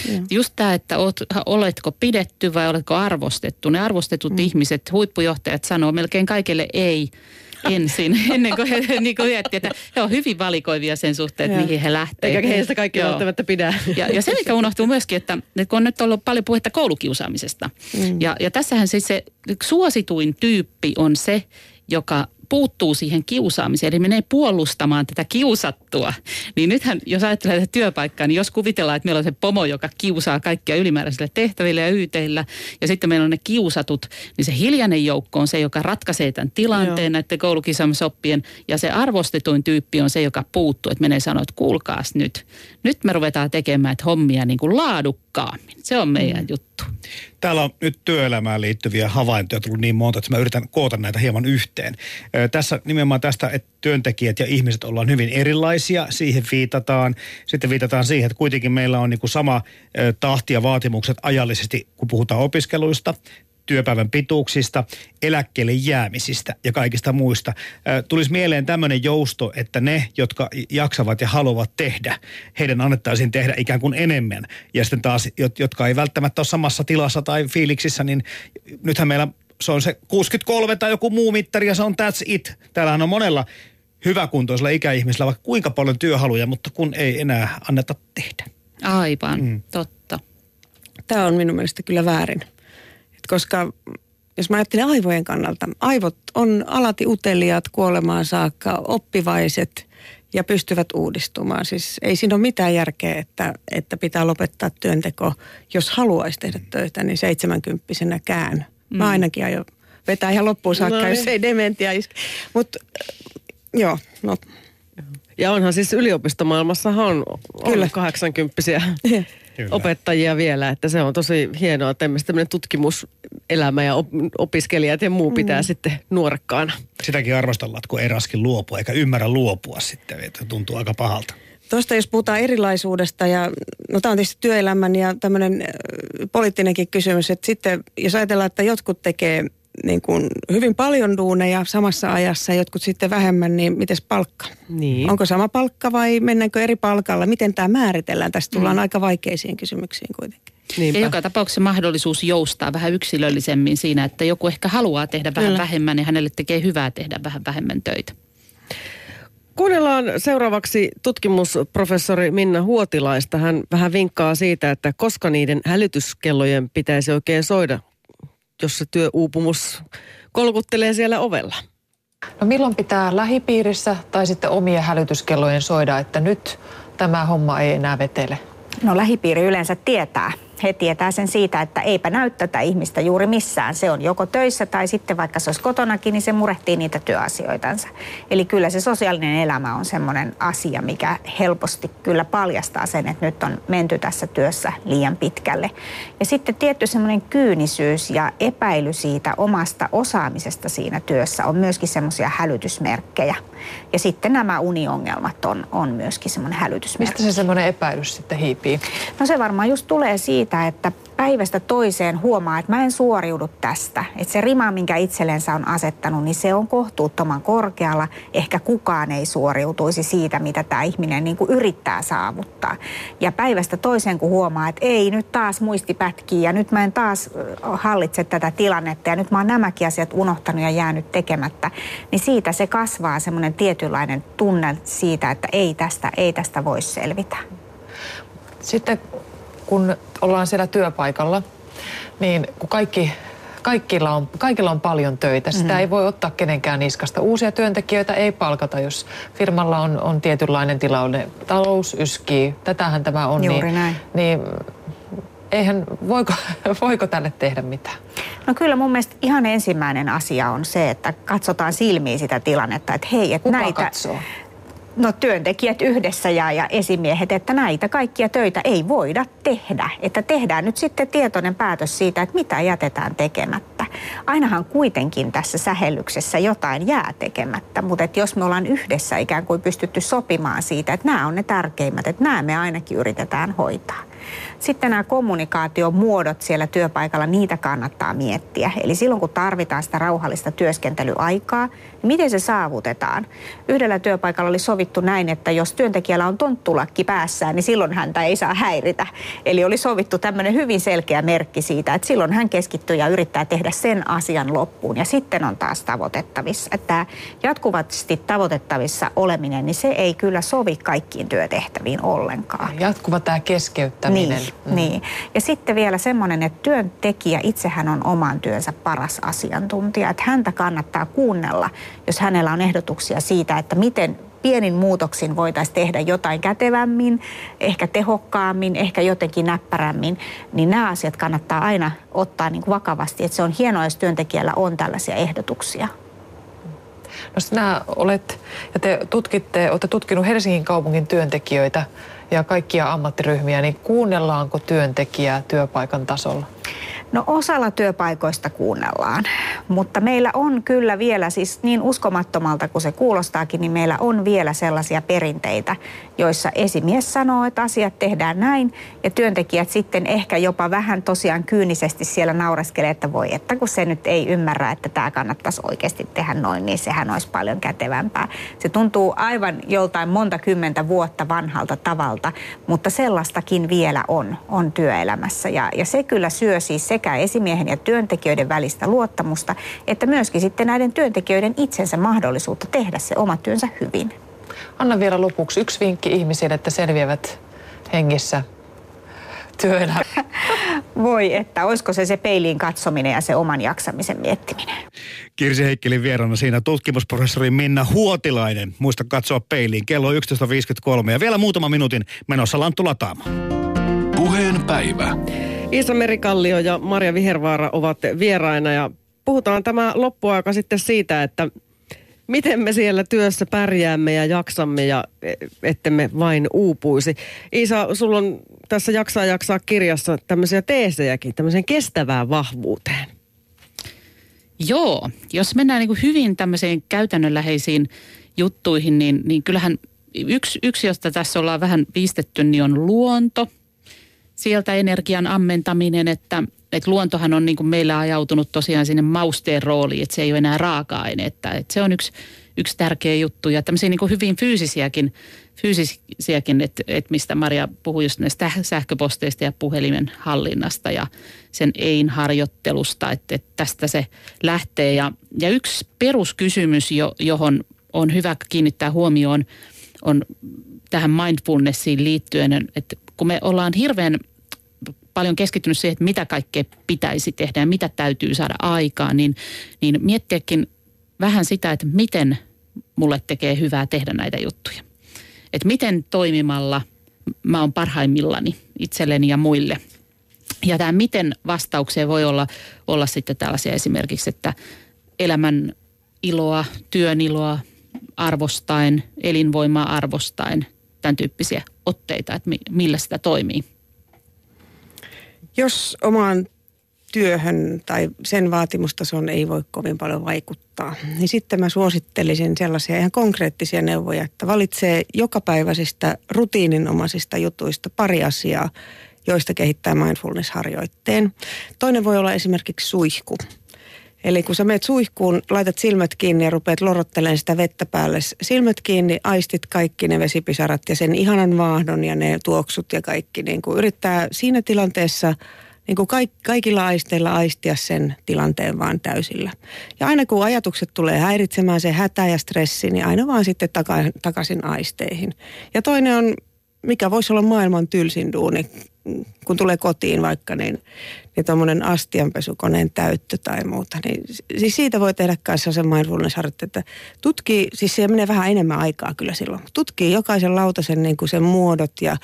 Ja. Just tämä, että oot, oletko pidetty vai oletko arvostettu. Ne arvostetut mm. ihmiset, huippujohtajat sanoo melkein kaikille ei ensin, ennen kuin he niin kuin miettii, että he on hyvin valikoivia sen suhteen, että mihin he lähtee. Eikä heistä kaikki Joo. välttämättä pidä. Ja, ja se, mikä unohtuu myöskin, että, että kun on nyt ollut paljon puhetta koulukiusaamisesta, mm. ja, ja tässähän siis se suosituin tyyppi on se, joka puuttuu siihen kiusaamiseen, eli menee puolustamaan tätä kiusattua. Niin nythän, jos ajattelee tätä työpaikkaa, niin jos kuvitellaan, että meillä on se pomo, joka kiusaa kaikkia ylimääräisille tehtäville ja yteillä, ja sitten meillä on ne kiusatut, niin se hiljainen joukko on se, joka ratkaisee tämän tilanteen Joo. näiden koulukiusaamisoppien, ja se arvostetuin tyyppi on se, joka puuttuu, että menee sanoa, että kuulkaas nyt, nyt me ruvetaan tekemään että hommia niin kuin laadukkaammin. Se on meidän mm. juttu. Täällä on nyt työelämään liittyviä havaintoja tullut niin monta, että mä yritän koota näitä hieman yhteen. Tässä nimenomaan tästä, että työntekijät ja ihmiset ollaan hyvin erilaisia, siihen viitataan. Sitten viitataan siihen, että kuitenkin meillä on niin kuin sama tahti ja vaatimukset ajallisesti, kun puhutaan opiskeluista työpäivän pituuksista, eläkkeelle jäämisistä ja kaikista muista. Tulisi mieleen tämmöinen jousto, että ne, jotka jaksavat ja haluavat tehdä, heidän annettaisiin tehdä ikään kuin enemmän. Ja sitten taas, jotka ei välttämättä ole samassa tilassa tai fiiliksissä, niin nythän meillä se on se 63 tai joku muu mittari ja se on that's it. Täällähän on monella hyväkuntoisella ikäihmisellä vaikka kuinka paljon työhaluja, mutta kun ei enää anneta tehdä. Aivan, mm. totta. Tämä on minun mielestä kyllä väärin. Koska jos mä ajattelen aivojen kannalta, aivot on alati uteliaat kuolemaan saakka, oppivaiset ja pystyvät uudistumaan. Siis ei siinä ole mitään järkeä, että, että pitää lopettaa työnteko. Jos haluaisi tehdä töitä, niin seitsemänkymppisenäkään. Mä mm. ainakin aion vetää ihan loppuun saakka, no, jos niin. ei dementia iske. Mutta joo, no. Ja onhan siis yliopistomaailmassahan on, Kyllä. 80 Kyllä. opettajia vielä, että se on tosi hienoa, että tämmöinen tutkimuselämä ja opiskelijat ja muu pitää mm. sitten nuorekkaana. Sitäkin arvostellaan, kun ei raskin luopua eikä ymmärrä luopua sitten, että tuntuu aika pahalta. Tuosta jos puhutaan erilaisuudesta ja no tämä on tietysti työelämän ja tämmöinen poliittinenkin kysymys, että sitten jos ajatellaan, että jotkut tekee niin kuin hyvin paljon duuneja samassa ajassa ja jotkut sitten vähemmän, niin miten palkka? Niin. Onko sama palkka vai mennäänkö eri palkalla? Miten tämä määritellään? Tästä tullaan mm. aika vaikeisiin kysymyksiin kuitenkin. Niinpä. Ja joka tapauksessa mahdollisuus joustaa vähän yksilöllisemmin siinä, että joku ehkä haluaa tehdä vähän Kyllä. vähemmän ja hänelle tekee hyvää tehdä vähän vähemmän töitä. Kuunnellaan seuraavaksi tutkimusprofessori Minna Huotilaista. Hän vähän vinkkaa siitä, että koska niiden hälytyskellojen pitäisi oikein soida, jos se työuupumus kolkuttelee siellä ovella. No milloin pitää lähipiirissä tai sitten omien hälytyskellojen soida, että nyt tämä homma ei enää vetele? No lähipiiri yleensä tietää, he tietää sen siitä, että eipä näy tätä ihmistä juuri missään. Se on joko töissä tai sitten vaikka se olisi kotonakin, niin se murehtii niitä työasioitansa. Eli kyllä se sosiaalinen elämä on semmoinen asia, mikä helposti kyllä paljastaa sen, että nyt on menty tässä työssä liian pitkälle. Ja sitten tietty semmoinen kyynisyys ja epäily siitä omasta osaamisesta siinä työssä on myöskin semmoisia hälytysmerkkejä. Ja sitten nämä uniongelmat on, on myöskin semmoinen hälytysmerkki. Mistä se semmoinen epäilys sitten hiipii? No se varmaan just tulee siitä, että päivästä toiseen huomaa, että mä en suoriudu tästä. Että se rima, minkä itsellensä on asettanut, niin se on kohtuuttoman korkealla. Ehkä kukaan ei suoriutuisi siitä, mitä tämä ihminen niin kuin yrittää saavuttaa. Ja päivästä toiseen, kun huomaa, että ei, nyt taas muisti pätkii ja nyt mä en taas hallitse tätä tilannetta ja nyt mä oon nämäkin asiat unohtanut ja jäänyt tekemättä, niin siitä se kasvaa semmoinen tietynlainen tunne siitä, että ei tästä, ei tästä voi selvitä. Sitten kun ollaan siellä työpaikalla, niin kun kaikki kaikilla on, kaikilla on paljon töitä. Sitä mm-hmm. ei voi ottaa kenenkään niskasta. Uusia työntekijöitä ei palkata, jos firmalla on, on tietynlainen tilanne. Talous yskii. Tätähän tämä on. Juuri niin, näin. Niin eihän, voiko, voiko tälle tehdä mitään? No kyllä mun mielestä ihan ensimmäinen asia on se, että katsotaan silmiin sitä tilannetta, että hei, että Kuka näitä... katsoo? no, työntekijät yhdessä ja, ja esimiehet, että näitä kaikkia töitä ei voida tehdä. Että tehdään nyt sitten tietoinen päätös siitä, että mitä jätetään tekemättä. Ainahan kuitenkin tässä sähellyksessä jotain jää tekemättä, mutta että jos me ollaan yhdessä ikään kuin pystytty sopimaan siitä, että nämä on ne tärkeimmät, että nämä me ainakin yritetään hoitaa. Sitten nämä kommunikaatiomuodot siellä työpaikalla, niitä kannattaa miettiä. Eli silloin kun tarvitaan sitä rauhallista työskentelyaikaa, miten se saavutetaan? Yhdellä työpaikalla oli sovittu näin, että jos työntekijällä on tonttulakki päässään, niin silloin häntä ei saa häiritä. Eli oli sovittu tämmöinen hyvin selkeä merkki siitä, että silloin hän keskittyy ja yrittää tehdä sen asian loppuun. Ja sitten on taas tavoitettavissa. Että jatkuvasti tavoitettavissa oleminen, niin se ei kyllä sovi kaikkiin työtehtäviin ollenkaan. Jatkuva tämä keskeyttäminen. Niin, mm. niin. Ja sitten vielä semmoinen, että työntekijä itsehän on oman työnsä paras asiantuntija. Että häntä kannattaa kuunnella, jos hänellä on ehdotuksia siitä, että miten pienin muutoksin voitaisiin tehdä jotain kätevämmin, ehkä tehokkaammin, ehkä jotenkin näppärämmin, niin nämä asiat kannattaa aina ottaa niin kuin vakavasti. Että se on hienoa, jos työntekijällä on tällaisia ehdotuksia. No sinä olet, ja te tutkitte, olette tutkinut Helsingin kaupungin työntekijöitä ja kaikkia ammattiryhmiä, niin kuunnellaanko työntekijää työpaikan tasolla? No osalla työpaikoista kuunnellaan, mutta meillä on kyllä vielä, siis niin uskomattomalta kuin se kuulostaakin, niin meillä on vielä sellaisia perinteitä, joissa esimies sanoo, että asiat tehdään näin ja työntekijät sitten ehkä jopa vähän tosiaan kyynisesti siellä naureskelee, että voi, että kun se nyt ei ymmärrä, että tämä kannattaisi oikeasti tehdä noin, niin sehän olisi paljon kätevämpää. Se tuntuu aivan joltain monta kymmentä vuotta vanhalta tavalta, mutta sellaistakin vielä on, on työelämässä ja, ja se kyllä syö siis se sekä esimiehen ja työntekijöiden välistä luottamusta, että myöskin sitten näiden työntekijöiden itsensä mahdollisuutta tehdä se oma työnsä hyvin. Anna vielä lopuksi yksi vinkki ihmisille, että selviävät hengissä työelämä. Voi, että olisiko se se peiliin katsominen ja se oman jaksamisen miettiminen. Kirsi Heikkelin vierana siinä tutkimusprofessori Minna Huotilainen. Muista katsoa peiliin. Kello on 11.53 ja vielä muutama minuutin menossa Lanttu lataamaan. Puheen päivä. Iisa Merikallio ja Maria Vihervaara ovat vieraina ja puhutaan tämä loppuaika sitten siitä, että miten me siellä työssä pärjäämme ja jaksamme ja ettemme vain uupuisi. Iisa, sulla on tässä Jaksaa jaksaa kirjassa tämmöisiä teesejäkin, tämmöiseen kestävään vahvuuteen. Joo, jos mennään niin hyvin tämmöiseen käytännönläheisiin juttuihin, niin, niin kyllähän yksi, yksi, josta tässä ollaan vähän viistetty, niin on luonto – sieltä energian ammentaminen, että, että luontohan on niin kuin meillä ajautunut tosiaan sinne mausteen rooliin, että se ei ole enää raaka-aine. Että, että se on yksi, yksi tärkeä juttu ja tämmöisiä niin kuin hyvin fyysisiäkin, fyysisiäkin että, että mistä Maria puhui just näistä sähköposteista ja puhelimen hallinnasta ja sen ein-harjoittelusta, että, että tästä se lähtee. Ja, ja yksi peruskysymys, jo, johon on hyvä kiinnittää huomioon, on tähän mindfulnessiin liittyen, että kun me ollaan hirveän paljon keskittynyt siihen, että mitä kaikkea pitäisi tehdä ja mitä täytyy saada aikaan, niin, niin miettiäkin vähän sitä, että miten mulle tekee hyvää tehdä näitä juttuja. Että miten toimimalla mä oon parhaimmillani itselleni ja muille. Ja tämä miten vastaukseen voi olla, olla sitten tällaisia esimerkiksi, että elämän iloa, työn iloa arvostaen, elinvoimaa arvostaen, tämän tyyppisiä otteita, että millä sitä toimii. Jos omaan työhön tai sen vaatimustason ei voi kovin paljon vaikuttaa, niin sitten mä suosittelisin sellaisia ihan konkreettisia neuvoja, että valitsee jokapäiväisistä rutiininomaisista jutuista pari asiaa, joista kehittää mindfulness-harjoitteen. Toinen voi olla esimerkiksi suihku. Eli kun sä meet suihkuun, laitat silmät kiinni ja rupeat lorottelemaan sitä vettä päälle. Silmät kiinni, aistit kaikki ne vesipisarat ja sen ihanan vaahdon ja ne tuoksut ja kaikki. Niin kuin yrittää siinä tilanteessa niin kuin kaik, kaikilla aisteilla aistia sen tilanteen vaan täysillä. Ja aina kun ajatukset tulee häiritsemään se hätä ja stressi, niin aina vaan sitten taka, takaisin aisteihin. Ja toinen on, mikä voisi olla maailman tylsin duuni, kun tulee kotiin vaikka, niin, niin tuommoinen astianpesukoneen täyttö tai muuta. Niin, siis siitä voi tehdä kanssa sen mindfulness että tutkii, siis siihen menee vähän enemmän aikaa kyllä silloin. Tutkii jokaisen lautasen niin kuin sen muodot ja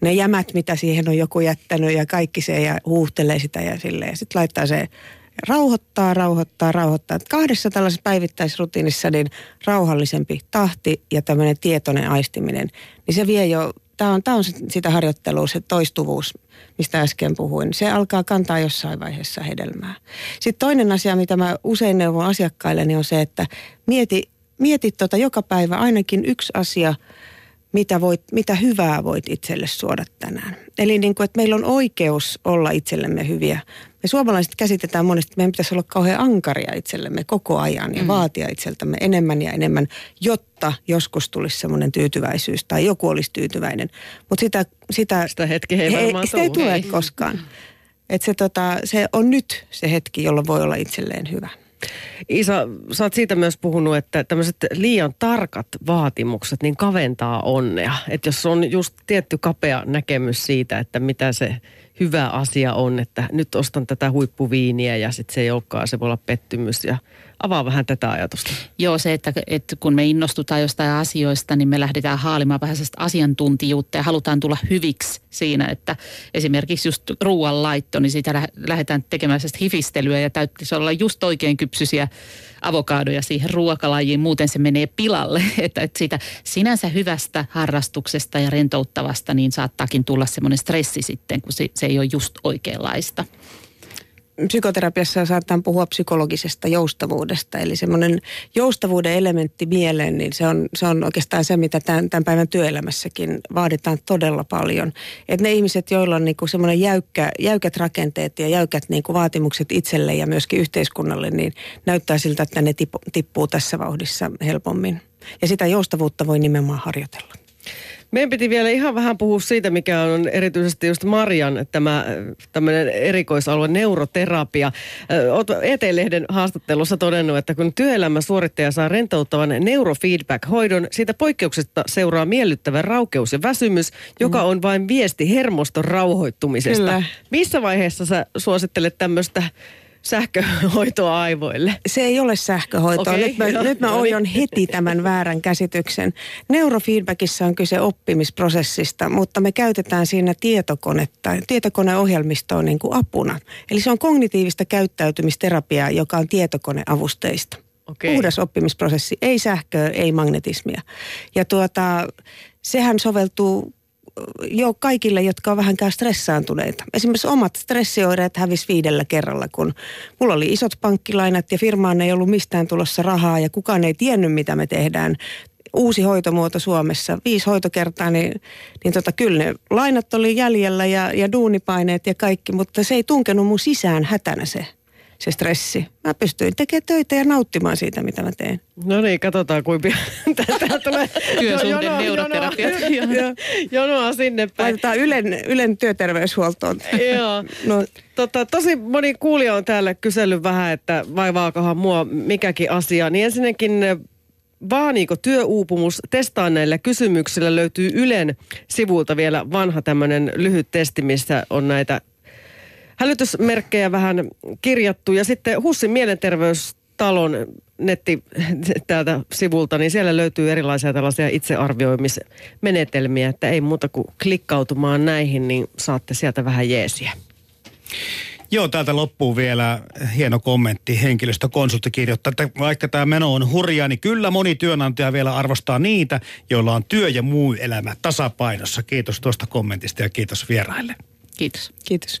ne jämät, mitä siihen on joku jättänyt ja kaikki se ja huuhtelee sitä ja silleen. Ja sitten laittaa se rauhoittaa, rauhoittaa, rauhoittaa. Kahdessa tällaisessa päivittäisrutiinissa niin rauhallisempi tahti ja tämmöinen tietoinen aistiminen, niin se vie jo tämä on, tämä on sitä harjoittelua, se toistuvuus, mistä äsken puhuin. Se alkaa kantaa jossain vaiheessa hedelmää. Sitten toinen asia, mitä mä usein neuvon asiakkaille, niin on se, että mieti, mieti tota joka päivä ainakin yksi asia, mitä, voit, mitä hyvää voit itselle suoda tänään. Eli niin kuin, että meillä on oikeus olla itsellemme hyviä. Me suomalaiset käsitetään monesti, että meidän pitäisi olla kauhean ankaria itsellemme koko ajan ja mm. vaatia itseltämme enemmän ja enemmän, jotta joskus tulisi semmoinen tyytyväisyys tai joku olisi tyytyväinen. Mutta sitä, sitä, sitä hetki ei varmaan sitä ei tule koskaan. Että se, tota, se on nyt se hetki, jolloin voi olla itselleen hyvä. Isa, sä oot siitä myös puhunut, että tämmöiset liian tarkat vaatimukset niin kaventaa onnea. Että jos on just tietty kapea näkemys siitä, että mitä se hyvä asia on, että nyt ostan tätä huippuviiniä ja sitten se ei olekaan, se voi olla pettymys ja avaa vähän tätä ajatusta. Joo, se, että, että kun me innostutaan jostain asioista, niin me lähdetään haalimaan vähän sellaista asiantuntijuutta ja halutaan tulla hyviksi siinä, että esimerkiksi just ruoanlaitto, niin siitä lähdetään tekemään hifistelyä ja täytyisi olla just oikein kypsyisiä avokaadoja siihen ruokalajiin, muuten se menee pilalle. Että, että siitä sinänsä hyvästä harrastuksesta ja rentouttavasta niin saattaakin tulla semmoinen stressi sitten, kun se, se ei ole just oikeanlaista. Psykoterapiassa saattaa puhua psykologisesta joustavuudesta. Eli semmoinen joustavuuden elementti mieleen, niin se on, se on oikeastaan se, mitä tämän, tämän päivän työelämässäkin vaaditaan todella paljon. Että ne ihmiset, joilla on niinku semmoinen jäykkä, jäykät rakenteet ja jäykät niinku vaatimukset itselle ja myöskin yhteiskunnalle, niin näyttää siltä, että ne tippuu tässä vauhdissa helpommin. Ja sitä joustavuutta voi nimenomaan harjoitella. Meidän piti vielä ihan vähän puhua siitä, mikä on erityisesti just Marian tämä tämmöinen erikoisalue, neuroterapia. Olet ET-lehden haastattelussa todennut, että kun suorittaja saa rentouttavan neurofeedback-hoidon, siitä poikkeuksesta seuraa miellyttävä raukeus ja väsymys, joka mm. on vain viesti hermoston rauhoittumisesta. Kyllä. Missä vaiheessa sä suosittelet tämmöistä sähköhoitoa aivoille. Se ei ole sähköhoitoa. Okay, nyt mä, nyt mä oion heti tämän väärän käsityksen. Neurofeedbackissa on kyse oppimisprosessista, mutta me käytetään siinä tietokonetta, tietokoneohjelmistoa niin kuin apuna. Eli se on kognitiivista käyttäytymisterapiaa, joka on tietokoneavusteista. Okay. Puhdas oppimisprosessi, ei sähköä, ei magnetismia. Ja tuota, sehän soveltuu jo kaikille, jotka on vähänkään stressaantuneita. Esimerkiksi omat stressioireet hävisi viidellä kerralla, kun mulla oli isot pankkilainat ja firmaan ei ollut mistään tulossa rahaa ja kukaan ei tiennyt, mitä me tehdään. Uusi hoitomuoto Suomessa, viisi hoitokertaa, niin, niin tota, kyllä ne lainat oli jäljellä ja, ja duunipaineet ja kaikki, mutta se ei tunkenut mun sisään hätänä se se stressi. Mä pystyin tekemään töitä ja nauttimaan siitä, mitä mä teen. No niin, katsotaan kuinka pian täältä tulee Työsuhde neuroterapia. Jonoa, jonoa sinne päin. Laitetaan Ylen, Ylen työterveyshuoltoon. Joo. No. Tota, tosi moni kuulija on täällä kysellyt vähän, että vaivaakohan mua mikäkin asia. Niin ensinnäkin vaaniiko työuupumus? Testaan näillä kysymyksillä. Löytyy Ylen sivulta vielä vanha tämmöinen lyhyt testi, missä on näitä hälytysmerkkejä vähän kirjattu. Ja sitten Hussin mielenterveystalon netti täältä sivulta, niin siellä löytyy erilaisia tällaisia itsearvioimismenetelmiä, että ei muuta kuin klikkautumaan näihin, niin saatte sieltä vähän jeesiä. Joo, täältä loppuu vielä hieno kommentti. Henkilöstökonsultti kirjoittaa, että vaikka tämä meno on hurjaa, niin kyllä moni työnantaja vielä arvostaa niitä, joilla on työ ja muu elämä tasapainossa. Kiitos tuosta kommentista ja kiitos vieraille. Kiitos. Kiitos.